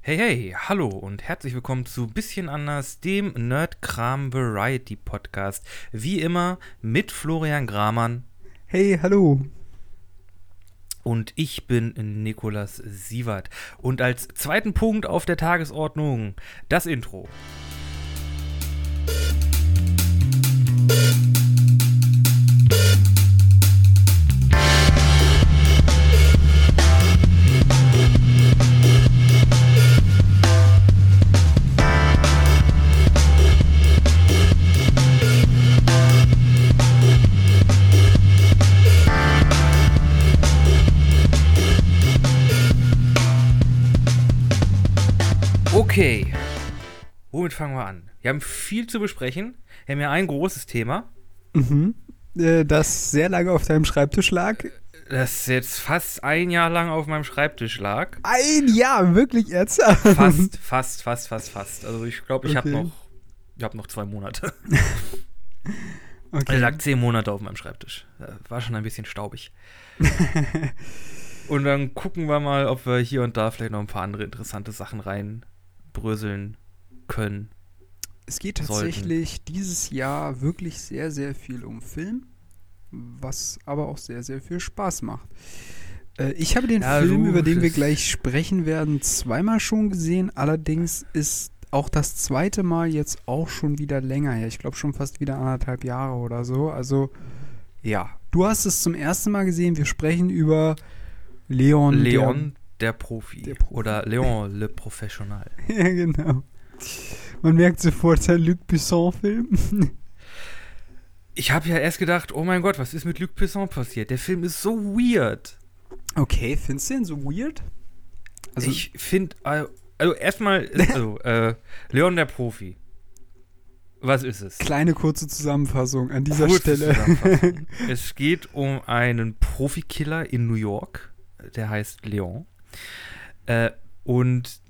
Hey, hey, hallo und herzlich willkommen zu Bisschen anders, dem Nerdkram Variety Podcast. Wie immer mit Florian Gramann. Hey, hallo. Und ich bin Nikolas Sievert. Und als zweiten Punkt auf der Tagesordnung das Intro. Fangen wir an? Wir haben viel zu besprechen. Wir haben ja ein großes Thema. Mhm. Äh, das sehr lange auf deinem Schreibtisch lag. Das jetzt fast ein Jahr lang auf meinem Schreibtisch lag. Ein Jahr, wirklich ernsthaft? Fast, fast, fast, fast, fast. Also ich glaube, ich Okay. habe noch, ich habe noch zwei Monate. Okay. Er lag zehn Monate auf meinem Schreibtisch. War schon ein bisschen staubig. Und dann gucken wir mal, ob wir hier und da vielleicht noch ein paar andere interessante Sachen reinbröseln können. Es geht sollten. tatsächlich dieses Jahr wirklich sehr, sehr viel um Film, was aber auch sehr, sehr viel Spaß macht. Äh, ich habe den Ja, Film, über den wir gleich sprechen werden, zweimal schon gesehen. Allerdings ist auch das zweite Mal jetzt auch schon wieder länger her. Ich glaube schon fast wieder anderthalb Jahre oder so. Also ja, du hast es zum ersten Mal gesehen. Wir sprechen über Leon. der- Leon, der, Profi. der Profi. Oder Leon, le Professional. Ja, genau. Man merkt sofort, sein Luc Besson-Film. Ich habe ja erst gedacht, oh mein Gott, was ist mit Luc Besson passiert? Der Film ist so weird. Okay, findest du den so weird? Also, ich finde, also erstmal, also, äh, Leon der Profi. Was ist es? kleine kurze Zusammenfassung an dieser Kurze Stelle. Es geht um einen Profikiller in New York, der heißt Leon. Äh, und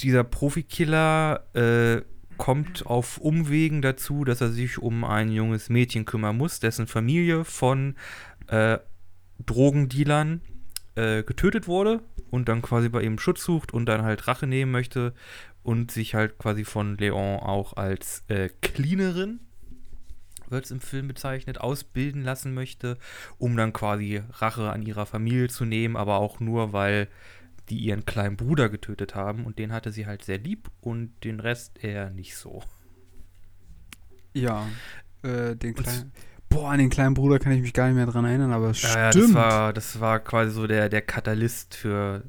dieser Profikiller äh, kommt auf Umwegen dazu, dass er sich um ein junges Mädchen kümmern muss, dessen Familie von äh, Drogendealern äh, getötet wurde und dann quasi bei ihm Schutz sucht und dann halt Rache nehmen möchte und sich halt quasi von Leon auch als äh, Cleanerin wird es im Film bezeichnet, ausbilden lassen möchte, um dann quasi Rache an ihrer Familie zu nehmen, aber auch nur, weil die ihren kleinen Bruder getötet haben und den hatte sie halt sehr lieb und den Rest eher nicht so. ja, äh, den kleinen. Boah, an den kleinen Bruder kann ich mich gar nicht mehr dran erinnern, aber es Ja, ja, stimmt. das war, das war quasi so der, der Katalyst für,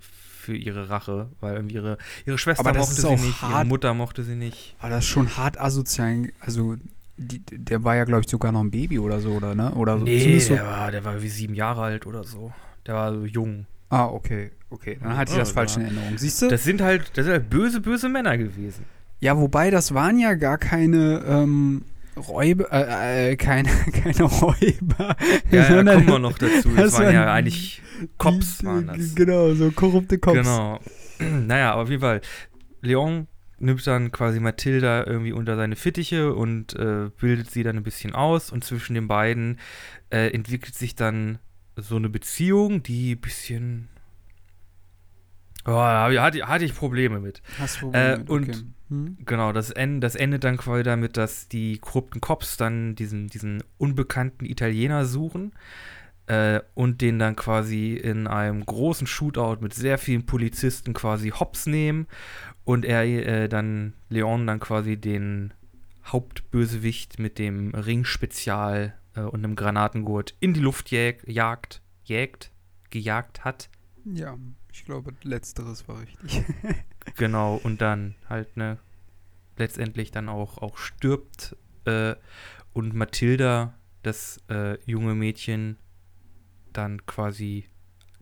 für ihre Rache, weil irgendwie ihre, ihre Schwester Aber mochte sie auch nicht, ihre hart. Mutter mochte sie nicht. aber das ist schon hart asozial. Also, die, der war ja, glaube ich, sogar noch ein Baby oder so, oder ne? Oder. Nee, so. der war, der war wie sieben Jahre alt oder so. Der war so jung. Ah, okay, okay. Dann hatte ich das falsch in. Erinnerung. Siehst du? Das sind halt, das sind halt böse, böse Männer gewesen. Ja, wobei das waren ja gar keine ähm, Räuber, äh, äh, keine, keine Räuber. Ja, ja da kommen wir noch dazu. Das das waren ja eigentlich Cops, die- waren das. Genau, so korrupte Cops. Genau. naja, aber auf jeden Fall. Leon nimmt dann quasi Mathilda irgendwie unter seine Fittiche und äh, bildet sie dann ein bisschen aus. Und zwischen den beiden äh, entwickelt sich dann so eine Beziehung, die ein bisschen. Oh, hatte, hatte ich Probleme mit. Hast du Äh, Probleme mit, und- okay. Hm? Genau, das, end, das endet dann quasi damit, dass die korrupten Cops dann diesen, diesen unbekannten Italiener suchen äh, und den dann quasi in einem großen Shootout mit sehr vielen Polizisten quasi hops nehmen und er äh, dann, Leon dann quasi den Hauptbösewicht mit dem Ringspezial äh, und einem Granatengurt in die Luft jäg, jagt, jägt, gejagt hat. Ja, ich glaube, letzteres war richtig. Genau, und dann halt, ne, letztendlich dann auch, auch stirbt äh, und Mathilda, das äh, junge Mädchen, dann quasi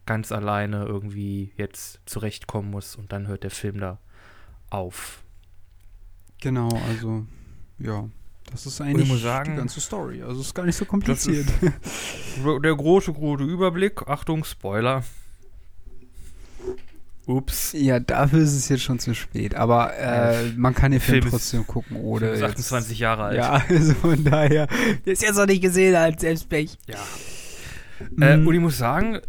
ganz alleine irgendwie jetzt zurechtkommen muss und dann hört der Film da auf. genau, also, ja. Das ist ich eigentlich muss sagen, die ganze Story. Also, es ist gar nicht so kompliziert. Der große, große Überblick, Achtung, Spoiler. Ups. ja, dafür ist es jetzt schon zu spät. Aber äh, man kann den Film Film trotzdem gucken, Film ohne. ist jetzt- 28 Jahre alt. Ja, also von daher. Der ist jetzt noch nicht gesehen als Selbstpech. ja. Äh, Mhm. und ich muss sagen,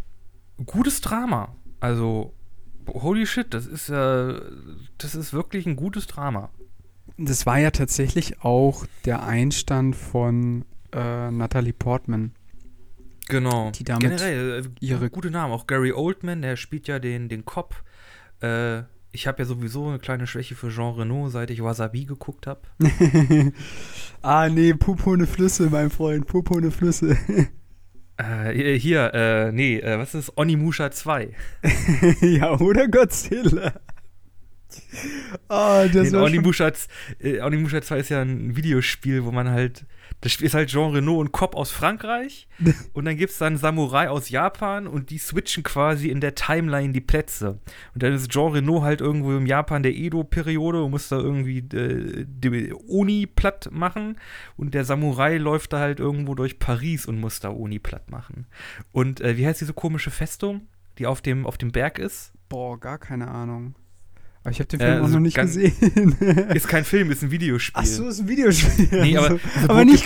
gutes Drama. Also holy shit, das ist äh, das ist wirklich ein gutes Drama. Das war ja tatsächlich auch der Einstand von äh, Natalie Portman. Genau. Die damit Generell, äh, ihre- gute Namen. Auch Gary Oldman, der spielt ja den, den Cop. Äh, ich habe ja sowieso eine kleine Schwäche für Jean Reno, seit ich Wasabi geguckt habe. ah, nee, Pup ohne Flüsse, mein Freund, Pup ohne Flüsse. Äh, hier, äh, nee, äh, was ist Onimusha 2? ja, oder Godzilla. Ah, das war Onimusha, äh, Onimusha 2 ist ja ein Videospiel, wo man halt. Das Spiel ist halt Jean Reno und Cop aus Frankreich. und dann gibt es dann Samurai aus Japan und die switchen quasi in der Timeline die Plätze. Und dann ist Jean Reno halt irgendwo im Japan der Edo-Periode und muss da irgendwie äh, die Oni platt machen. Und der Samurai läuft da halt irgendwo durch Paris und muss da Oni platt machen. Und äh, wie heißt diese komische Festung, die auf dem, auf dem Berg ist? Boah, gar keine Ahnung. Aber ich habe den Äh, Film auch also noch nicht ganz- gesehen. Ist kein Film, ist ein Videospiel. Ach so, ist ein Videospiel. Nee, aber Also, diese aber nicht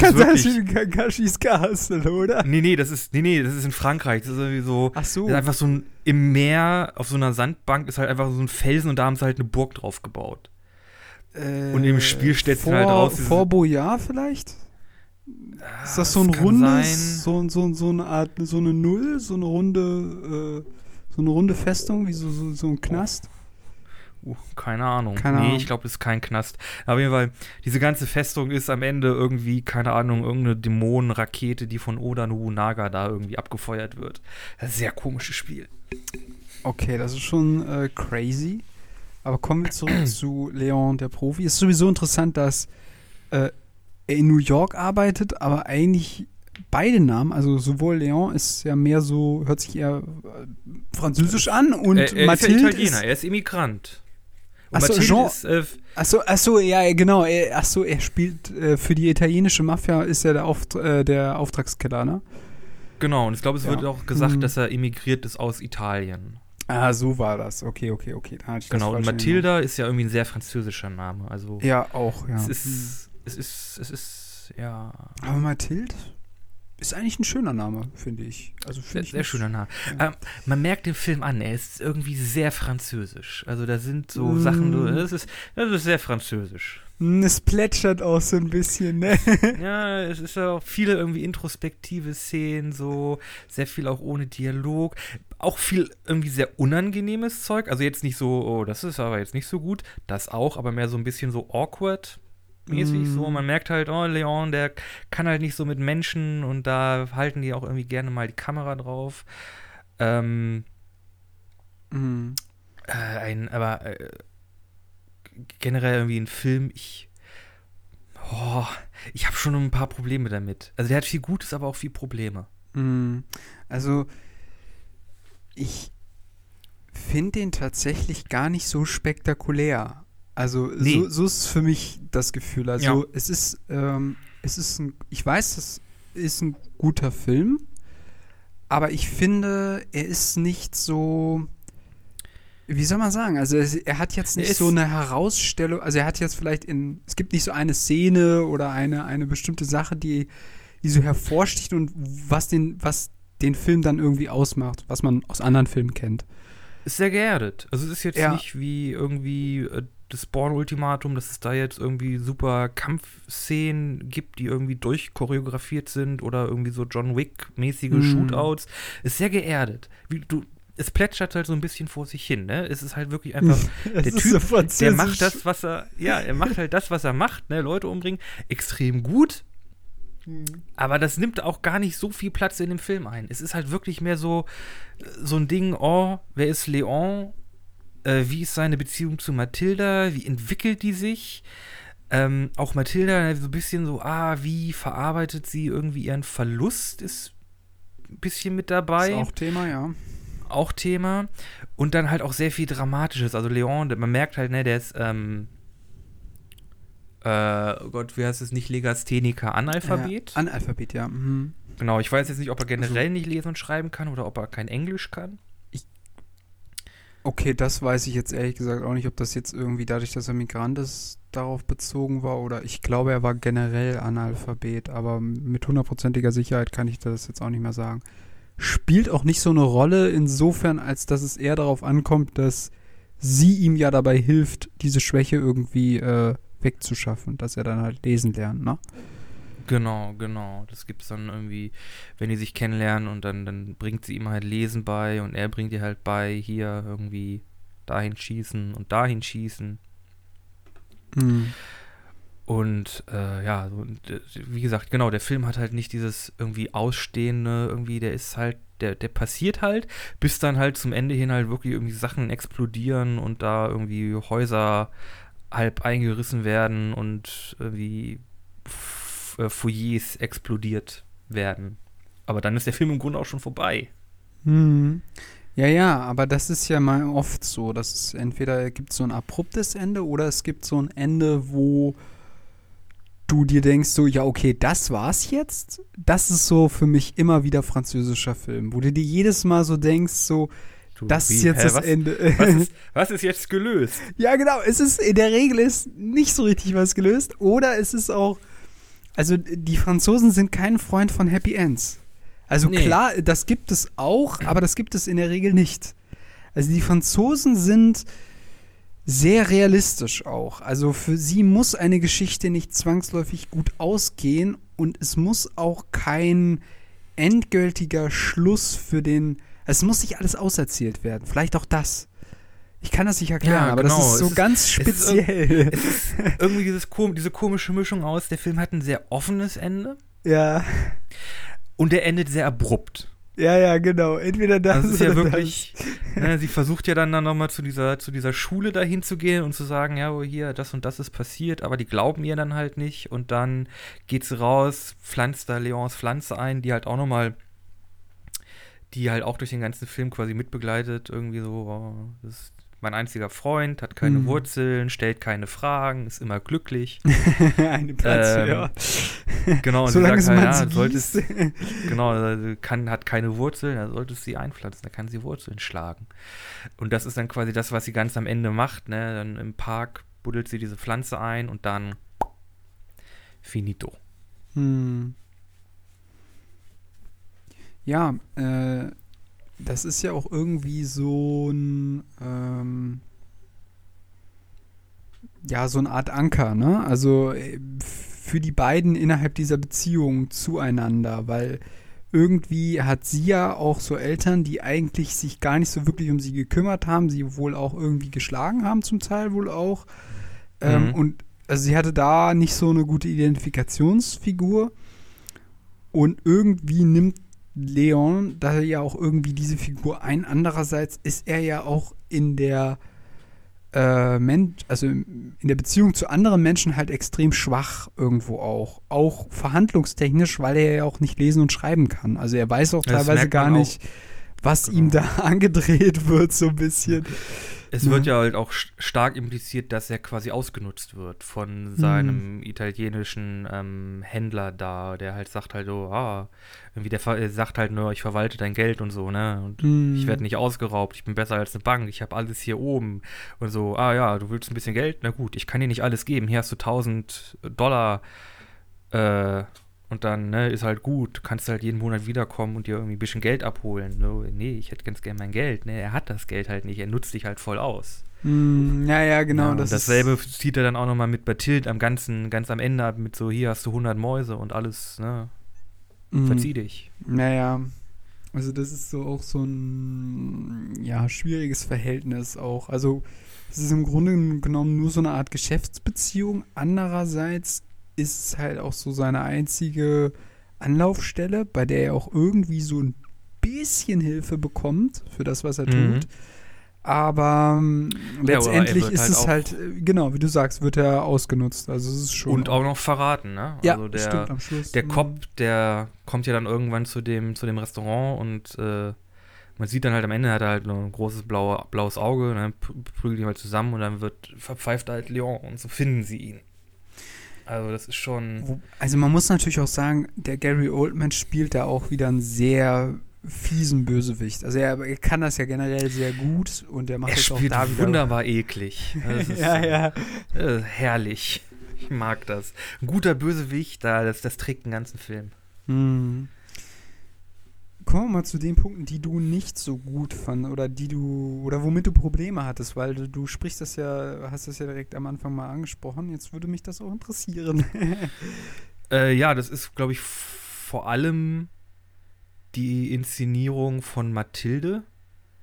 Kakashis Castle, oder? Nee, nee, das ist, nee, nee, das ist in Frankreich. Das ist irgendwie so, Ach so. das einfach so ein, im Meer, auf so einer Sandbank ist halt einfach so ein Felsen und da haben sie halt eine Burg drauf gebaut. Und im Spiel stellt vor, halt raus, Vor Boyard vielleicht? Ist das so ein kann rundes, sein. so, so, so eine Art, so eine Null, so eine runde, äh, so eine runde Festung, wie so, so, so ein Knast? Uh, keine Ahnung. Keine nee, Ahnung. ich glaube, das ist kein Knast. Aber auf jeden Fall, diese ganze Festung ist am Ende irgendwie, keine Ahnung, irgendeine Dämonenrakete, die von Oda Nobunaga da irgendwie abgefeuert wird. Das ist ein sehr komisches Spiel. Okay, das ist schon äh, crazy. Aber kommen wir zurück zu Leon, der Profi. Es ist sowieso interessant, dass äh, er in New York arbeitet, aber eigentlich beide Namen, also sowohl Leon ist ja mehr so, hört sich eher äh, französisch an und er, er ist ja Mathilde Italiener, ist, er ist Immigrant. Und Ach so, Mathilde Jean- ist, äh, Achso, achso, ja, genau. Er, achso, er spielt äh, für die italienische Mafia, ist er der, Auft äh, der Auftragskiller, ne? genau, und ich glaube, es Ja. wird auch gesagt, Mhm. dass er immigriert ist aus Italien. Ah, so war das. Okay, okay, okay. Da hatte ich das Genau, und Mathilda ist ja irgendwie ein sehr französischer Name. Also. Ja, auch, ja. es ist, es ist, es ist, ja, Aber Mathilde ist eigentlich ein schöner Name, finde ich. Also sehr, finde ich sehr schöner Name. Ja. Ähm, man merkt den Film an, er ist irgendwie sehr französisch. Also da sind so Mm. Sachen, das ist, das ist sehr französisch. Hm, Es plätschert auch so ein bisschen, ne? Ja, es ist ja auch viele irgendwie introspektive Szenen, so sehr viel auch ohne Dialog. Auch viel irgendwie sehr unangenehmes Zeug. Also jetzt nicht so, oh, das ist aber jetzt nicht so gut. Das auch, aber mehr so ein bisschen so awkward. Mäßig Mm. so. Man merkt halt, oh, Leon, der kann halt nicht so mit Menschen und da halten die auch irgendwie gerne mal die Kamera drauf. Ähm, Hm. äh, ein, aber äh, generell irgendwie ein Film, ich. Oh, ich habe schon ein paar Probleme damit. Also der hat viel Gutes, aber auch viel Probleme. Hm. Also, ich finde den tatsächlich gar nicht so spektakulär. Also, Nee. so, so ist für mich das Gefühl. Also, Ja. es ist, ähm, es ist ein, ich weiß, es ist ein guter Film, aber ich finde, er ist nicht so, wie soll man sagen? Also, es, er hat jetzt nicht so eine Herausstellung, also er hat jetzt vielleicht in, es gibt nicht so eine Szene oder eine, eine bestimmte Sache, die, die so hervorsticht und was den, was den Film dann irgendwie ausmacht, was man aus anderen Filmen kennt. Ist sehr geerdet. Also es ist jetzt Ja. nicht wie irgendwie äh, das Born-Ultimatum, dass es da jetzt irgendwie super Kampfszenen gibt, die irgendwie durchchoreografiert sind oder irgendwie so John Wick-mäßige Mhm. Shootouts. Ist sehr geerdet. Wie du, es plätschert halt so ein bisschen vor sich hin, ne? Es ist halt wirklich einfach der Typ, so der macht das, was er, ja, er macht halt das, was er macht, ne, Leute umbringen, extrem gut. Aber das nimmt auch gar nicht so viel Platz in dem Film ein. Es ist halt wirklich mehr so, so ein Ding, oh, wer ist Leon? Äh, wie ist seine Beziehung zu Mathilda? Wie entwickelt die sich? Ähm, auch Mathilda, so ein bisschen so, ah, wie verarbeitet sie irgendwie ihren Verlust, ist ein bisschen mit dabei Ist auch Thema, ja. auch Thema. Und dann halt auch sehr viel Dramatisches. Also Leon, man merkt halt, ne, der ist, ähm, äh, oh Gott, wie heißt es nicht, Legastheniker, Analphabet? Ja, Analphabet, ja. Mhm. genau, ich weiß jetzt nicht, ob er generell Also- nicht lesen und schreiben kann oder ob er kein Englisch kann. Okay, das weiß ich jetzt ehrlich gesagt auch nicht, ob das jetzt irgendwie dadurch, dass er Migrant ist, darauf bezogen war oder ich glaube, er war generell Analphabet, aber mit hundertprozentiger Sicherheit kann ich das jetzt auch nicht mehr sagen. spielt auch nicht so eine Rolle, insofern, als dass es eher darauf ankommt, dass sie ihm ja dabei hilft, diese Schwäche irgendwie äh, wegzuschaffen, dass er dann halt lesen lernt, ne? Genau, genau. Das gibt es dann irgendwie, wenn die sich kennenlernen und dann, dann bringt sie ihm halt Lesen bei und er bringt ihr halt bei, hier irgendwie dahin schießen und dahin schießen. Mhm. Und äh, ja, so, wie gesagt, genau, der Film hat halt nicht dieses irgendwie Ausstehende, irgendwie, der ist halt, der, der passiert halt, bis dann halt zum Ende hin halt wirklich irgendwie Sachen explodieren und da irgendwie Häuser halb eingerissen werden und irgendwie äh, Foyers explodiert werden. Aber dann ist der Film im Grunde auch schon vorbei. Mhm. Ja, ja, aber das ist ja mal oft so, dass es entweder gibt so ein abruptes Ende oder es gibt so ein Ende, wo du dir denkst so, ja, okay, das war's jetzt. Das ist so für mich immer wieder französischer Film, wo du dir jedes Mal so denkst, so, du, das wie, ist jetzt hä, das was, Ende. Was ist, was ist, jetzt gelöst? ja, genau. Es ist, in der Regel ist nicht so richtig was gelöst. Oder es ist auch, also die Franzosen sind kein Freund von Happy Ends. Also nee. klar, das gibt es auch, aber das gibt es in der Regel nicht. Also die Franzosen sind sehr realistisch auch. Also für sie muss eine Geschichte nicht zwangsläufig gut ausgehen und es muss auch kein endgültiger Schluss für den. Es muss nicht alles auserzählt werden. Vielleicht auch das. Ich kann das nicht erklären, ja, aber genau. das ist so es ganz ist, speziell. Es ist, es ist irgendwie dieses, diese komische Mischung aus. Der Film hat ein sehr offenes Ende. Ja. Und der endet sehr abrupt. Ja, ja, genau. Entweder das das ist ja wirklich. Ne, sie versucht ja dann, dann nochmal zu dieser, zu dieser Schule dahin zu gehen und zu sagen, ja, oh, hier, das und das ist passiert, aber die glauben ihr dann halt nicht. Und dann geht sie raus, pflanzt da Leons Pflanze ein, die halt auch nochmal die halt auch durch den ganzen Film quasi mitbegleitet, irgendwie so, oh, das mein einziger Freund, hat keine mhm. Wurzeln, stellt keine Fragen, ist immer glücklich. Eine Platz, ähm, ja. Genau, und Solange sie sagt halt, ja, solltest, genau, also kann, hat keine Wurzeln, da solltest du sie einpflanzen, da kann sie Wurzeln schlagen. Und das ist dann quasi das, was sie ganz am Ende macht, ne? Dann im Park buddelt sie diese Pflanze ein und dann finito. Hm. Ja, äh, das ist ja auch irgendwie so ein, ähm, ja, so eine Art Anker, ne? Also äh, für die beiden innerhalb dieser Beziehung zueinander, weil irgendwie hat sie ja auch so Eltern, die eigentlich sich gar nicht so wirklich um sie gekümmert haben, sie wohl auch irgendwie geschlagen haben, zum Teil wohl auch. Ähm, mhm. und also sie hatte da nicht so eine gute Identifikationsfigur. Und irgendwie nimmt Leon da ja auch irgendwie diese Figur ein. Andererseits ist er ja auch in der äh, Mensch, also in der Beziehung zu anderen Menschen halt extrem schwach irgendwo auch. Auch verhandlungstechnisch, weil er ja auch nicht lesen und schreiben kann. Also er weiß auch teilweise gar nicht, was genau. ihm da angedreht wird, so ein bisschen. Es wird ja halt auch stark impliziert, dass er quasi ausgenutzt wird von seinem mhm. italienischen ähm, Händler da, der halt sagt halt so, ah, irgendwie der sagt halt nur, ich verwalte dein Geld und so, ne? Und mhm. ich werde nicht ausgeraubt, ich bin besser als eine Bank, ich habe alles hier oben und so, ah ja, du willst ein bisschen Geld? Na gut, ich kann dir nicht alles geben, hier hast du 1000 Dollar, äh, und dann ne, ist halt gut, kannst halt jeden Monat wiederkommen und dir irgendwie ein bisschen Geld abholen. So, nee, ich hätte ganz gern mein Geld. Ne, er hat das Geld halt nicht, er nutzt dich halt voll aus. Mm, ja, ja, genau. Ja, das dasselbe zieht er dann auch nochmal mit Batild am ganzen, ganz am Ende ab, mit so, hier hast du 100 Mäuse und alles, ne, mm. verzieh dich. Naja, also das ist so auch so ein, ja, schwieriges Verhältnis auch. Also es ist im Grunde genommen nur so eine Art Geschäftsbeziehung. Andererseits ist es halt auch so seine einzige Anlaufstelle, bei der er auch irgendwie so ein bisschen Hilfe bekommt für das, was er mhm. tut. Aber ähm, ja, letztendlich ist halt es halt, äh, genau, wie du sagst, wird er ausgenutzt. Also es ist schon. Und auch noch verraten, ne? Ja, also der, stimmt, am Schluss. Der Cop, der kommt ja dann irgendwann zu dem, zu dem Restaurant und äh, man sieht dann halt am Ende hat er halt noch ein großes blaue, blaues Auge und dann prügelt die halt zusammen und dann wird verpfeift halt Leon und so finden sie ihn. Also das ist schon. Also man muss natürlich auch sagen, der Gary Oldman spielt da auch wieder einen sehr fiesen Bösewicht. Also er, er kann das ja generell sehr gut und er macht er es auch da wieder. wunderbar eklig. ja, ja. Äh, herrlich. Ich mag das. Ein guter Bösewicht, da, das, das trägt den ganzen Film. Mhm. Kommen wir mal zu den Punkten, die du nicht so gut fand oder die du oder womit du Probleme hattest, weil du, du sprichst das ja, hast das ja direkt am Anfang mal angesprochen. Jetzt würde mich das auch interessieren. Äh, ja, das ist, glaube ich, vor allem die Inszenierung von Mathilde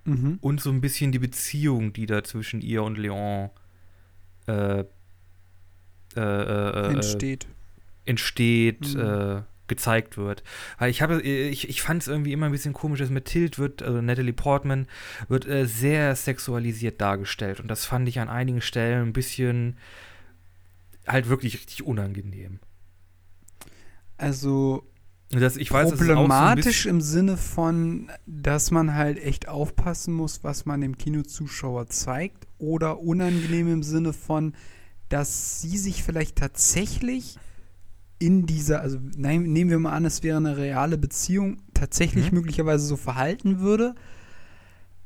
mhm. und so ein bisschen die Beziehung, die da zwischen ihr und Leon äh, äh, äh, Entsteht. entsteht, Mhm. Gezeigt wird. Weil ich habe, ich, ich fand es irgendwie immer ein bisschen komisch, dass Mathilde wird, also Natalie Portman, wird äh, sehr sexualisiert dargestellt. Und das fand ich an einigen Stellen ein bisschen halt wirklich richtig unangenehm. Also Das, ich weiß, so problematisch bisschen, im Sinne von, dass man halt echt aufpassen muss, was man dem Kinozuschauer zeigt, oder unangenehm im Sinne von, dass sie sich vielleicht tatsächlich in dieser, also nein, nehmen wir mal an, es wäre eine reale Beziehung, tatsächlich Mhm. möglicherweise so verhalten würde.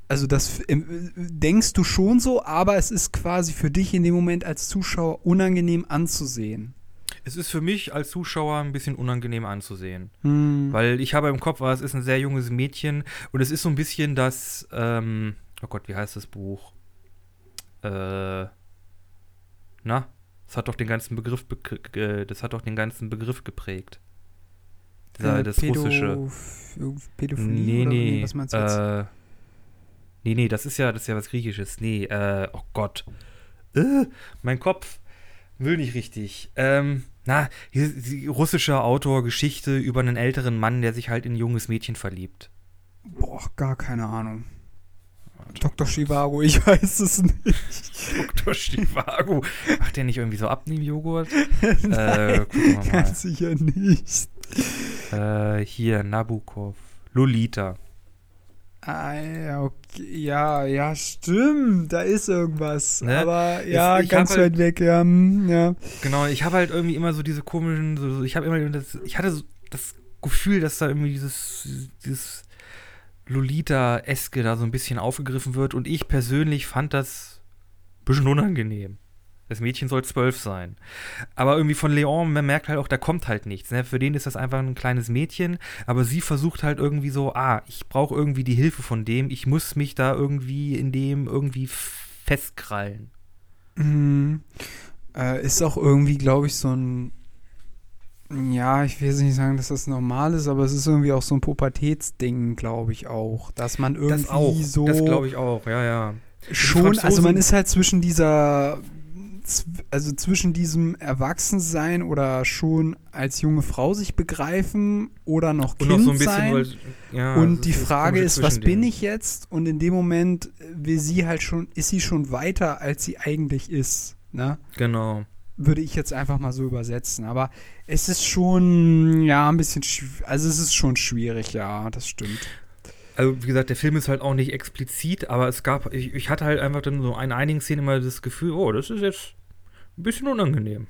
Also das äh, denkst du schon so, aber es ist quasi für dich in dem Moment als Zuschauer unangenehm anzusehen. es ist für mich als Zuschauer ein bisschen unangenehm anzusehen. Hm. Weil ich habe im Kopf, ah, es ist ein sehr junges Mädchen und es ist so ein bisschen das, ähm, oh Gott, wie heißt das Buch? Äh, na, das hat doch den ganzen Begriff, äh, das hat doch den ganzen Begriff geprägt. Dieser, Äh, das Pädo- russische. Pädophilie Nee, oder nee, was meinst du jetzt? äh, nee, nee, das ist ja, das ist ja was Griechisches. Nee, äh, oh Gott. Äh, mein Kopf will nicht richtig. Ähm, na, hier, die russische Autor, Geschichte über einen älteren Mann, der sich halt in ein junges Mädchen verliebt. Boah, gar keine Ahnung. Dr. Chivago, ich weiß es nicht. Dr. Stivago. Macht der nicht irgendwie so Abnehmen-Joghurt? äh, gucken wir mal. Ganz sicher nicht. Äh, hier, Nabokov. Lolita. Ah, ja, okay. ja, ja, stimmt. Da ist irgendwas. Ne? Aber ja, ich ganz halt- weit weg, ja. hm, ja. Genau, ich habe halt irgendwie immer so diese komischen, so, so, ich habe immer das, ich hatte so das Gefühl, dass da irgendwie dieses, dieses Lolita-eske da so ein bisschen aufgegriffen wird und ich persönlich fand das ein bisschen unangenehm. Das Mädchen soll zwölf sein. Aber irgendwie von Leon, man merkt halt auch, da kommt halt nichts. Ne? Für den ist das einfach ein kleines Mädchen, aber sie versucht halt irgendwie so, ah, ich brauche irgendwie die Hilfe von dem, ich muss mich da irgendwie in dem irgendwie festkrallen. Mhm. Äh, ist auch irgendwie, glaube ich, so ein. Ja, ich will jetzt nicht sagen, dass das normal ist, aber es ist irgendwie auch so ein Pubertätsding, glaube ich auch. Dass man irgendwie das auch, so. das glaube ich auch, ja, ja. Schon, also man ist halt zwischen dieser, also zwischen diesem Erwachsensein oder schon als junge Frau sich begreifen oder noch Und Kind noch so ein bisschen, sein. weil, ja, und die Frage ist, was bin ich jetzt? Und in dem Moment will sie halt schon, ist sie schon weiter, als sie eigentlich ist. Ne? Genau. Würde ich jetzt einfach mal so übersetzen. Aber es ist schon, ja, ein bisschen, also es ist schon schwierig, ja, das stimmt. Also, wie gesagt, der Film ist halt auch nicht explizit, aber es gab, ich, ich hatte halt einfach dann so in einigen Szenen immer das Gefühl, oh, das ist jetzt ein bisschen unangenehm.